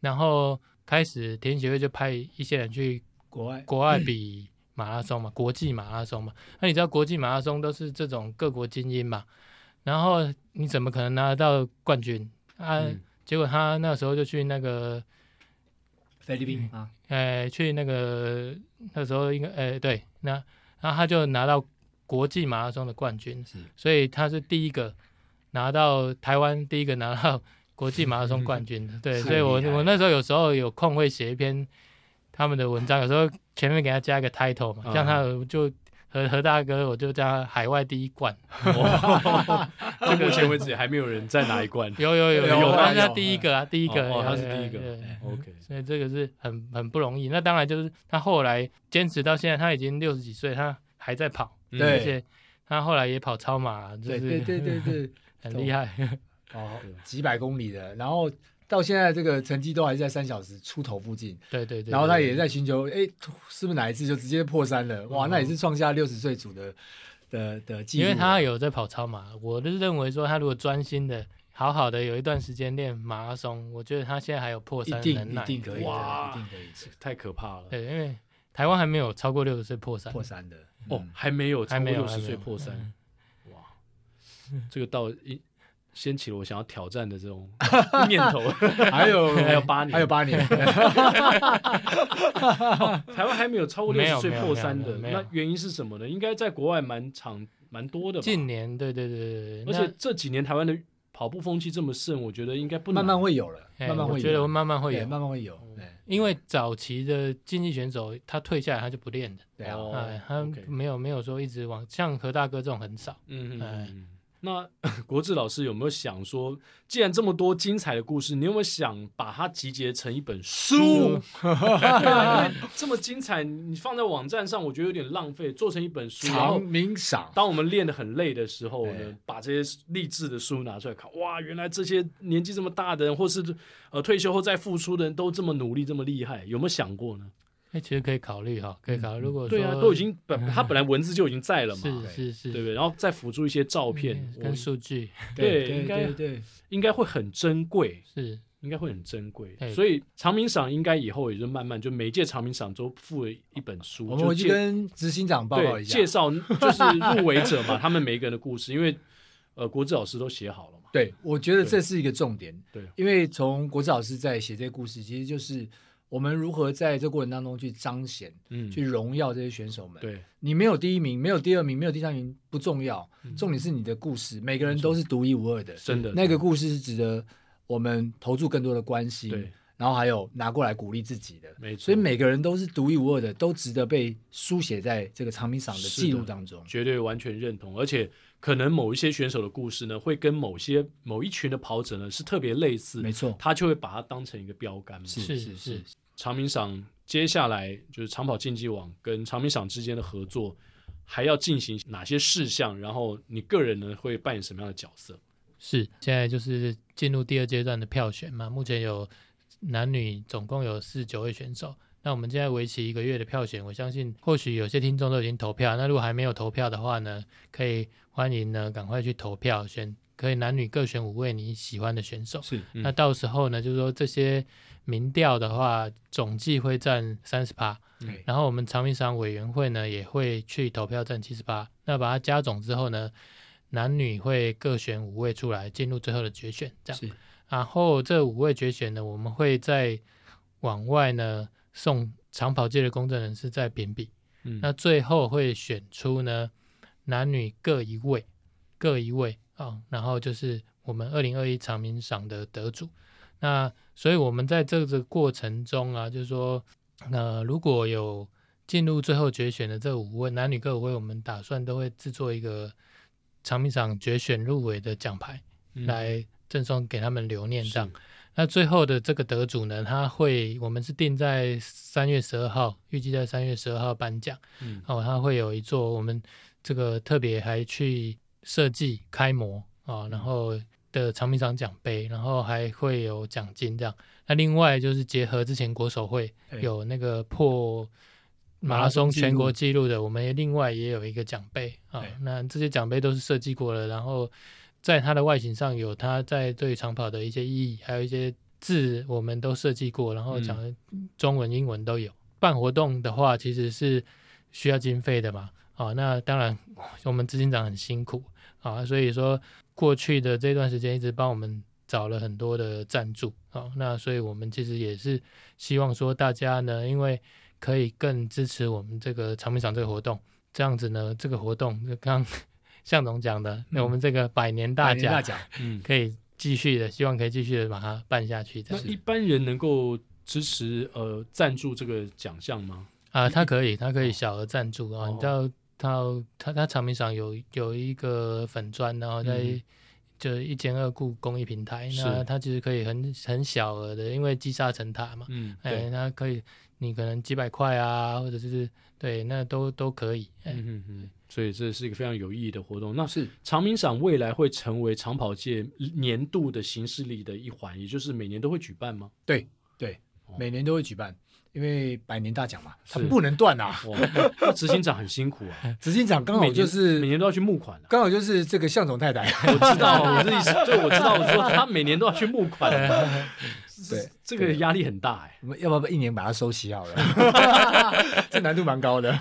然后开始田径协会就派一些人去国外国外比马拉松嘛，国际马拉松嘛。那你知道国际马拉松都是这种各国精英嘛？然后你怎么可能拿得到冠军啊？嗯、结果他那时候就去那个菲律宾啊，哎，去那个那时候应该哎对，那然后他就拿到国际马拉松的冠军，是所以他是第一个拿到台湾第一个拿到。国际马拉松冠军的，对，所以我我那时候有时候有空会写一篇他们的文章，有时候前面给他加一个 title 嘛，像他就何何大哥，我就叫他海外第一冠。到目前为止还没有人再拿一冠。有 有有有，他是他第一个啊，第一个，他是第一个。OK，所以这个是很很不容易。那当然就是他后来坚持到现在，他已经六十几岁，他还在跑，而且他后来也跑超马，就是对对对对，很厉害。哦，几百公里的，然后到现在这个成绩都还是在三小时出头附近。对对对。然后他也在寻求，哎，是不是哪一次就直接破三了？哇，那也是创下六十岁组的的的记录。因为他有在跑超马，我就是认为说，他如果专心的、好好的有一段时间练马拉松，我觉得他现在还有破三的能耐。一定可以，哇，一定可以，太可怕了。对，因为台湾还没有超过六十岁破三。破三的哦，还没有超过六十岁破三。哇，这个到一。掀起了我想要挑战的这种 念头，还有还有八年，还有八年，台湾还没有超过六十岁破三的，那原因是什么呢？应该在国外蛮长蛮多的。近年，对对对对，而且这几年台湾的跑步风气这么盛，我觉得应该不慢慢会有了，慢慢会有，我觉得慢慢会有，慢慢会有。因为早期的竞技选手他退下来他就不练的，对啊，他没有没有说一直往像何大哥这种很少，嗯嗯。那 国志老师有没有想说，既然这么多精彩的故事，你有没有想把它集结成一本书？这么精彩，你放在网站上，我觉得有点浪费。做成一本书，长明赏。当我们练得很累的时候呢，把这些励志的书拿出来看，哇，原来这些年纪这么大的人，或是呃退休后再复出的人都这么努力，这么厉害，有没有想过呢？哎，其实可以考虑哈，可以考虑。如果对啊，都已经 本他本来文字就已经在了嘛，是是是，对不对？然后再辅助一些照片跟数据，对，应该对，应该会很珍贵，是应该会很珍贵。所以长明赏应该以后也就慢慢就每届长明赏都附了一本书，我们就跟执行长报告一下，介绍就是入围者嘛，他们每一个人的故事，因为呃国智老师都写好了嘛。对，我觉得这是一个重点。对，因为从国智老师在写这些故事，其实就是。我们如何在这过程当中去彰显、嗯、去荣耀这些选手们？对，你没有第一名，没有第二名，没有第三名不重要，嗯、重点是你的故事，每个人都是独一无二的。真的，那个故事是值得我们投注更多的关心，对，然后还有拿过来鼓励自己的。没错，所以每个人都是独一无二的，都值得被书写在这个长明赏的记录当中。绝对完全认同，而且可能某一些选手的故事呢，会跟某些某一群的跑者呢是特别类似。没错，他就会把它当成一个标杆。是是是。是长明赏接下来就是长跑竞技网跟长明赏之间的合作，还要进行哪些事项？然后你个人呢会扮演什么样的角色？是现在就是进入第二阶段的票选嘛？目前有男女总共有四十九位选手。那我们现在为期一个月的票选，我相信或许有些听众都已经投票。那如果还没有投票的话呢，可以欢迎呢赶快去投票选，可以男女各选五位你喜欢的选手。是，嗯、那到时候呢，就是说这些。民调的话，总计会占三十趴，然后我们长明赏委员会呢也会去投票占七十八。那把它加总之后呢，男女会各选五位出来进入最后的决选，这样。是然后这五位决选呢，我们会在往外呢送长跑界的公正人士在评比。嗯，那最后会选出呢男女各一位，各一位啊、哦，然后就是我们二零二一长明赏的得主。那所以我们在这个过程中啊，就是说，呃，如果有进入最后决选的这五位男女各五位，我们打算都会制作一个长明赏决选入围的奖牌，嗯、来赠送给他们留念。这样，那最后的这个得主呢，他会我们是定在三月十二号，预计在三月十二号颁奖。嗯，哦，他会有一座我们这个特别还去设计开模啊、哦，然后的长明赏奖杯，然后还会有奖金这样。那另外就是结合之前国手会有那个破。马拉松全国纪录的，我们另外也有一个奖杯啊。那这些奖杯都是设计过了，然后在它的外形上有它在对长跑的一些意义，还有一些字我们都设计过，然后讲的中文、英文都有。办活动的话，其实是需要经费的嘛。啊，那当然我们执行长很辛苦啊，所以说过去的这段时间一直帮我们找了很多的赞助啊。那所以我们其实也是希望说大家呢，因为可以更支持我们这个长明赏这个活动，这样子呢，这个活动就刚象总讲的，那、嗯、我们这个百年大奖，嗯，可以继续的，希望可以继续的把它办下去。那一般人能够支持呃赞助这个奖项吗？啊，他可以，他可以小额赞助啊。你知道他他他长明赏有有一个粉砖，然后在、嗯、就一兼二顾公益平台，那它其实可以很很小额的，因为积沙成塔嘛，嗯，哎，他可以。你可能几百块啊，或者就是对，那都都可以。嗯嗯嗯，所以这是一个非常有意义的活动。那是长明赏未来会成为长跑界年度的行事历的一环，也就是每年都会举办吗？对对，每年都会举办，因为百年大奖嘛，它不能断啊。那执行长很辛苦啊，执行长刚好就是每年都要去募款，刚好就是这个向总太太，我知道，我的意思就我知道，我说他每年都要去募款。对，这个压力很大哎，我们要不要一年把它收齐好了？这难度蛮高的。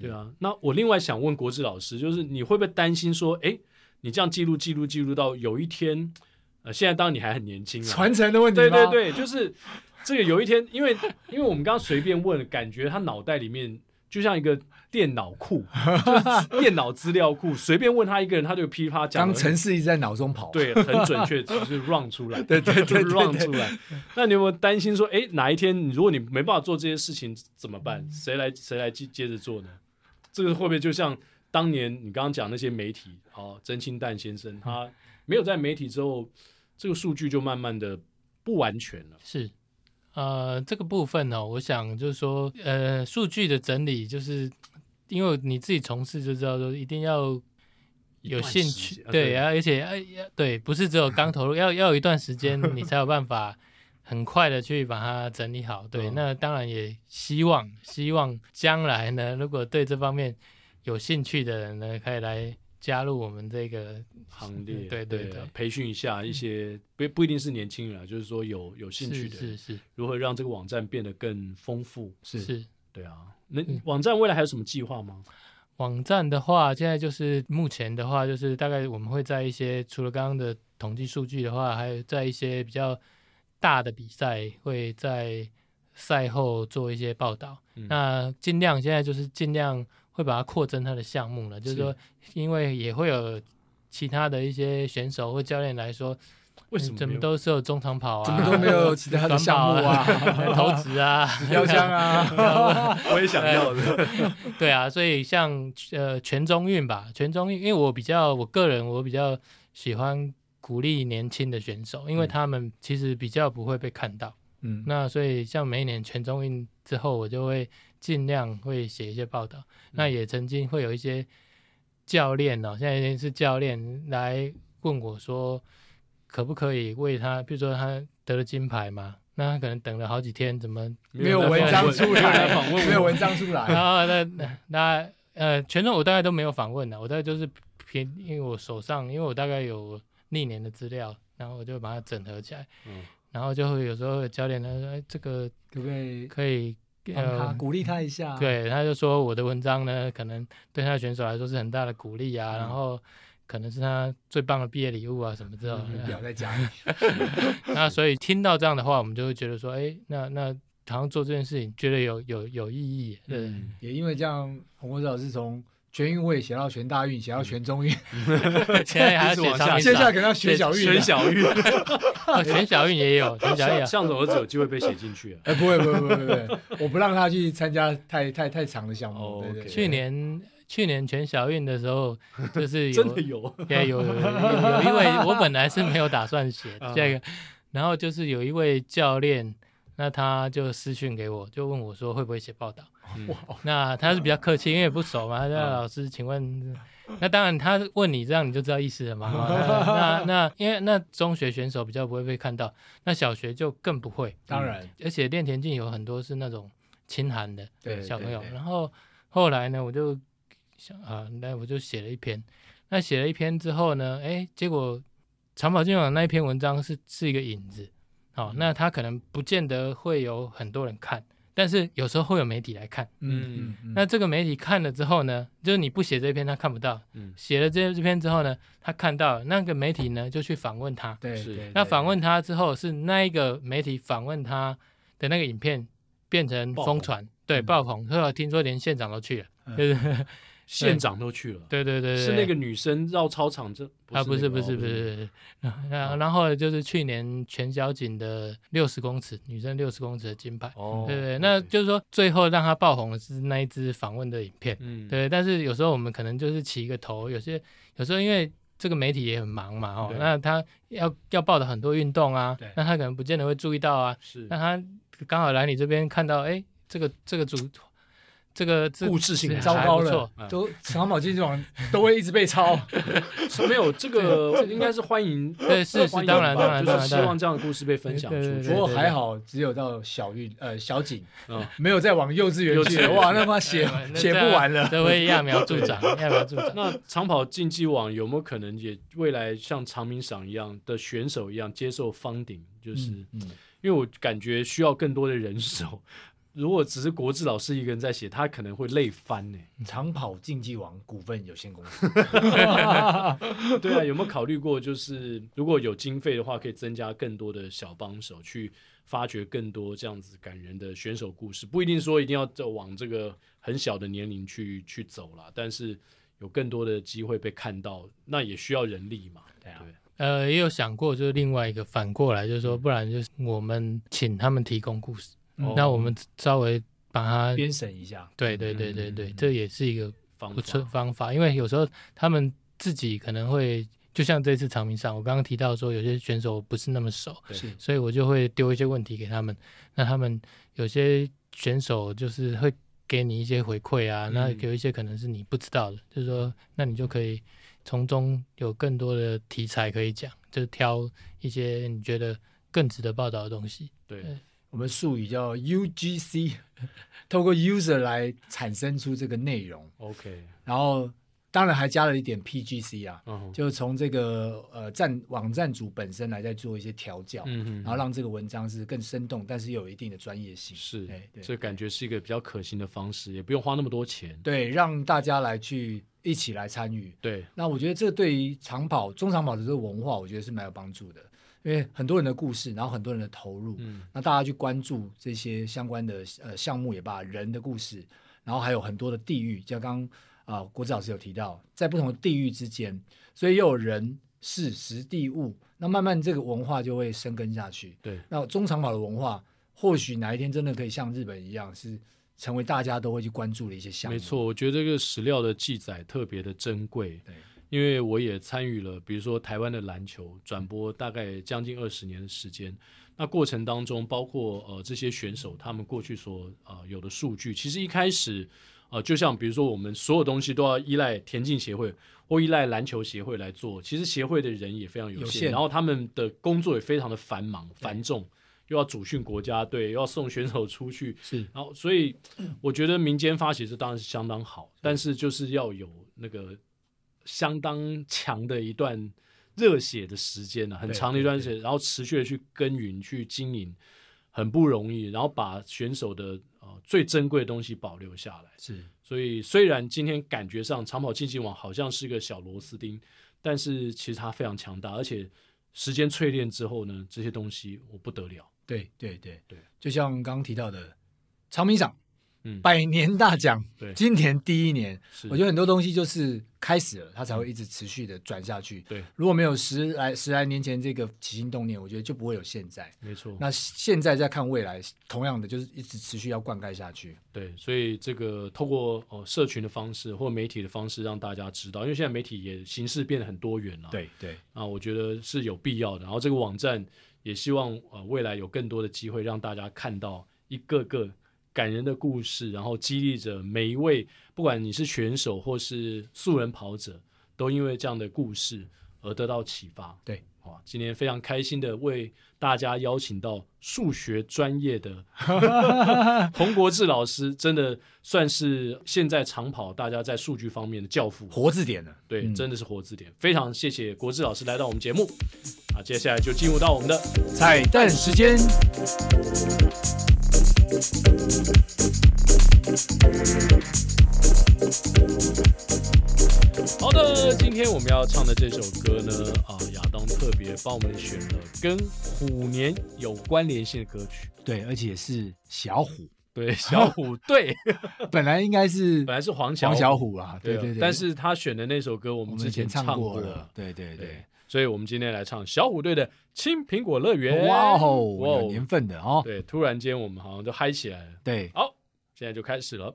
对啊，那我另外想问国志老师，就是你会不会担心说，哎，你这样记录记录记录到有一天，呃，现在当然你还很年轻啊，传承的问题。对对对，就是这个有一天，因为因为我们刚刚随便问，感觉他脑袋里面。就像一个电脑库，就是电脑资料库，随便问他一个人，他就噼啪讲。刚城市一直在脑中跑，对，很准确，就是 run 出来，对对对，run 出来。那你有没有担心说，哎，哪一天如果你没办法做这些事情怎么办？谁来谁来接接着做呢？这个会不会就像当年你刚刚讲那些媒体，哦，曾清淡先生，他没有在媒体之后，这个数据就慢慢的不完全了。是。呃，这个部分呢、哦，我想就是说，呃，数据的整理，就是因为你自己从事就知道，说一定要有兴趣，对，而且哎呀，对，不是只有刚投入，要要有一段时间，你才有办法很快的去把它整理好。对，那当然也希望，希望将来呢，如果对这方面有兴趣的人呢，可以来。加入我们这个行列，对对对，培训一下一些不不一定是年轻人啊，就是说有有兴趣的，是是，如何让这个网站变得更丰富？是是，对啊。那网站未来还有什么计划吗？网站的话，现在就是目前的话，就是大概我们会在一些除了刚刚的统计数据的话，还有在一些比较大的比赛，会在赛后做一些报道。那尽量现在就是尽量。会把它扩增它的项目了，就是说，因为也会有其他的一些选手或教练来说，为什么怎么都是有中长跑啊，怎么都没有其他的项目啊，投掷啊，标枪啊，我也想要的。对啊，所以像呃全中运吧，全中运，因为我比较我个人我比较喜欢鼓励年轻的选手，因为他们其实比较不会被看到。嗯，那所以像每一年全中运之后，我就会。尽量会写一些报道，那也曾经会有一些教练哦，现在已经是教练来问我说，可不可以为他，比如说他得了金牌嘛，那他可能等了好几天，怎么没有文章出来？没有文章出来。然后那那呃，全程我大概都没有访问的，我大概就是凭，因为我手上，因为我大概有历年的资料，然后我就把它整合起来，嗯，然后就会有时候教练他说，哎，这个可不可以可以？呃，鼓励他一下。对，他就说我的文章呢，可能对他的选手来说是很大的鼓励啊，嗯、然后可能是他最棒的毕业礼物啊什么之类的。表在家里。那所以听到这样的话，我们就会觉得说，哎，那那好像做这件事情，觉得有有有意义。对、嗯，也因为这样，洪国治老师从全运会写到全大运，写到全中运 现在还要 写上，接下来可能要选小运，全小运，全小运也有，选小运，向总儿子有机会被写进去。哎，不会，不会，不会，不会，我不让他去参加太太太长的项目。去年去年全小运的时候，就是真的有，对，有有有，因为我本来是没有打算写这个，然后就是有一位教练，那他就私讯给我，就问我说会不会写报道。哇，那他是比较客气，因为也不熟嘛。他说：“老师，请问，那当然他问你这样，你就知道意思了嘛。那那因为那中学选手比较不会被看到，那小学就更不会。当然，而且练田径有很多是那种清寒的小朋友。然后后来呢，我就想啊，那我就写了一篇。那写了一篇之后呢，哎，结果长跑竞技网那一篇文章是是一个引子。好，那他可能不见得会有很多人看。”但是有时候会有媒体来看，嗯，那这个媒体看了之后呢，就是你不写这篇他看不到，嗯，写了这这篇之后呢，他看到那个媒体呢就去访问他，对，是，那访问他之后是那一个媒体访问他的那个影片变成疯传，对，爆红，后来听说连县长都去了，就是。县长都去了，对对对，是那个女生绕操场这啊，不是不是不是，然 然后就是去年全小锦的六十公尺女生六十公尺的金牌，哦，对对，那就是说最后让她爆红的是那一支访问的影片，嗯，对，但是有时候我们可能就是起一个头，有些有时候因为这个媒体也很忙嘛，哦，那他要要报的很多运动啊，那他可能不见得会注意到啊，是，那他刚好来你这边看到，哎，这个这个主。这个故事性糟糕了，都长跑竞技网都会一直被抄。没有这个，应该是欢迎，对，是是当然当然，就是希望这样的故事被分享出去。不过还好，只有到小玉呃小景，没有再往幼稚园去。哇，那么写写不完了，都会揠苗助长，揠苗助长。那长跑竞技网有没有可能也未来像长鸣赏一样的选手一样接受 funding？就是，因为我感觉需要更多的人手。如果只是国志老师一个人在写，他可能会累翻呢。长跑竞技王股份有限公司，对啊，有没有考虑过，就是如果有经费的话，可以增加更多的小帮手，去发掘更多这样子感人的选手故事？不一定说一定要往这个很小的年龄去去走啦，但是有更多的机会被看到，那也需要人力嘛。对啊，对呃，也有想过，就是另外一个反过来，就是说，不然就是我们请他们提供故事。那我们稍微把它编审一下，对对对对对，这也是一个不错方法。因为有时候他们自己可能会，就像这次长明上，我刚刚提到说有些选手不是那么熟，是，所以我就会丢一些问题给他们。那他们有些选手就是会给你一些回馈啊，那有一些可能是你不知道的，就是说，那你就可以从中有更多的题材可以讲，就是挑一些你觉得更值得报道的东西，对。我们术语叫 UGC，透过 user 来产生出这个内容。OK，然后当然还加了一点 PGC 啊，uh huh. 就从这个呃站网站主本身来再做一些调教，嗯、哼然后让这个文章是更生动，但是又有一定的专业性。是，对，这感觉是一个比较可行的方式，也不用花那么多钱。对，让大家来去一起来参与。对，那我觉得这对于长跑、中长跑的这个文化，我觉得是蛮有帮助的。因为很多人的故事，然后很多人的投入，嗯，那大家去关注这些相关的呃项目，也罢人的故事，然后还有很多的地域，像刚刚啊国志老师有提到，在不同的地域之间，所以又有人事时地物，那慢慢这个文化就会生根下去。对，那中长跑的文化，或许哪一天真的可以像日本一样，是成为大家都会去关注的一些项目。没错，我觉得这个史料的记载特别的珍贵。对。因为我也参与了，比如说台湾的篮球转播，大概将近二十年的时间。那过程当中，包括呃这些选手他们过去所呃有的数据，其实一开始呃就像比如说我们所有东西都要依赖田径协会或依赖篮球协会来做，其实协会的人也非常有限，有限然后他们的工作也非常的繁忙繁重，又要主训国家队，又要送选手出去，是，然后所以我觉得民间发起这当然是相当好，但是就是要有那个。相当强的一段热血的时间呢、啊，很长的一段时间，然后持续的去耕耘、去经营，很不容易。然后把选手的呃最珍贵的东西保留下来。是，所以虽然今天感觉上长跑竞技网好像是个小螺丝钉，但是其实它非常强大，而且时间淬炼之后呢，这些东西我不得了。对对对对，就像刚刚提到的长鸣赏，嗯，百年大奖，对，今年第一年，是我觉得很多东西就是开始了，它才会一直持续的转下去。对，如果没有十来十来年前这个起心动念，我觉得就不会有现在。没错。那现在再看未来，同样的就是一直持续要灌溉下去。对，所以这个透过哦社群的方式或媒体的方式让大家知道，因为现在媒体也形式变得很多元了。对对，啊，我觉得是有必要的。然后这个网站也希望呃未来有更多的机会让大家看到一个个。感人的故事，然后激励着每一位，不管你是选手或是素人跑者，都因为这样的故事而得到启发。对，哇，今天非常开心的为大家邀请到数学专业的 洪国志老师，真的算是现在长跑大家在数据方面的教父，活字典了。对，嗯、真的是活字典。非常谢谢国志老师来到我们节目。啊，接下来就进入到我们的彩蛋时间。好的，今天我们要唱的这首歌呢，啊，亚当特别帮我们选了跟虎年有关联性的歌曲，对，而且是小虎，对，小虎 对，本来应该是 本来是黄小黄小虎啊，对对对，但是他选的那首歌我们之前唱过了，对对。对。所以，我们今天来唱小虎队的《青苹果乐园》。哇哦，有年份的哦。对，突然间我们好像都嗨起来了。对，好，现在就开始了。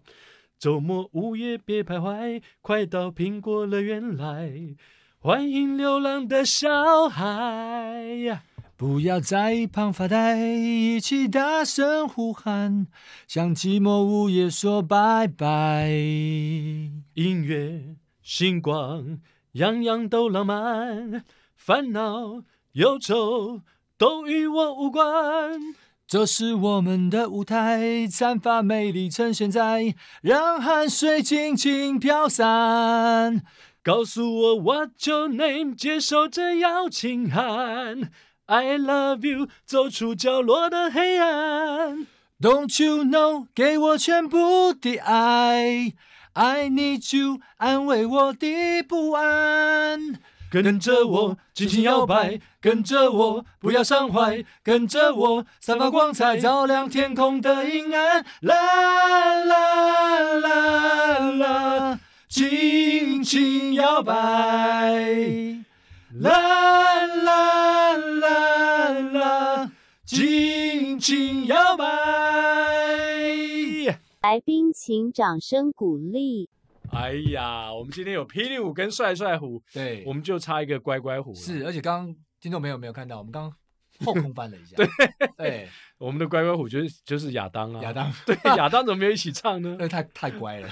周末午夜别徘徊，快到苹果乐园来，欢迎流浪的小孩呀！不要在一旁发呆，一起大声呼喊，向寂寞午夜说拜拜。音乐、星光，样样都浪漫。烦恼、忧愁都与我无关，这是我们的舞台，散发魅力呈现在，让汗水尽情飘散。告诉我 What's your name，接受这邀请函。I love you，走出角落的黑暗。Don't you know，给我全部的爱。I need you，安慰我的不安。跟着我尽情摇摆，跟着我不要伤怀，跟着我散发光彩，照亮天空的阴暗。啦啦啦啦，尽情摇摆。啦啦啦啦，尽情摇摆。来宾请掌声鼓励。哎呀，我们今天有霹雳虎跟帅帅虎，对，我们就差一个乖乖虎。是，而且刚刚听众朋友没有看到，我们刚刚后空翻了一下。对对，我们的乖乖虎就是就是亚当啊。亚当，对，亚当怎么没有一起唱呢？那太太乖了。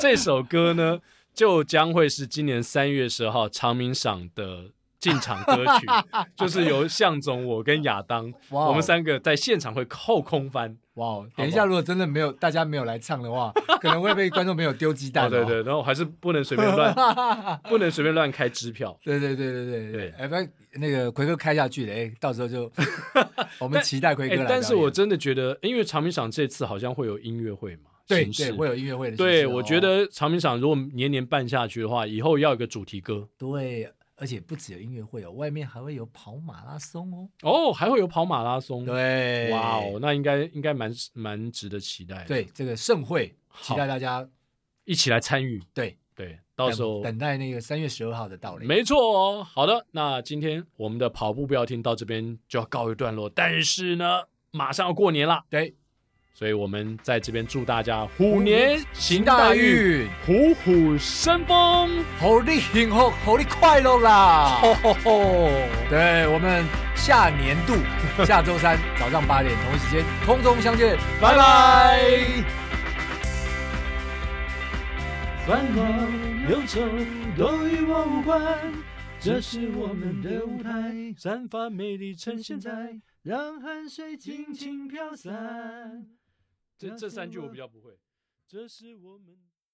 这首歌呢，就将会是今年三月十号长鸣赏的进场歌曲，就是由向总、我跟亚当我们三个在现场会后空翻。哇、wow，等一下，如果真的没有大家没有来唱的话，可能会被观众朋友丢鸡蛋、哦。对对，然后还是不能随便乱，不能随便乱开支票。对对对对对对，哎，不然那个奎哥开下去了，哎，到时候就我们期待奎哥来。但是我真的觉得，因为长鸣赏这次好像会有音乐会嘛，对对，会有音乐会的。对，我觉得长鸣赏如果年年办下去的话，以后要有个主题歌。对。而且不只有音乐会哦，外面还会有跑马拉松哦。哦，还会有跑马拉松。对，哇哦，那应该应该蛮蛮值得期待。对，这个盛会，期待大家一起来参与。对对，到时候等待那个三月十二号的到来。没错哦。好的，那今天我们的跑步不要停到这边就要告一段落，但是呢，马上要过年了。对。所以我们在这边祝大家虎年行大运，虎虎生风，虎力幸福，虎力快乐啦！吼吼吼！对，我们下年度 下周三早上八点同一时间空中相见，拜拜。烦恼忧愁都与我无关，这是我们的舞台，散发魅力呈现在，让汗水尽情飘散。这这三句我比较不会，这是我们。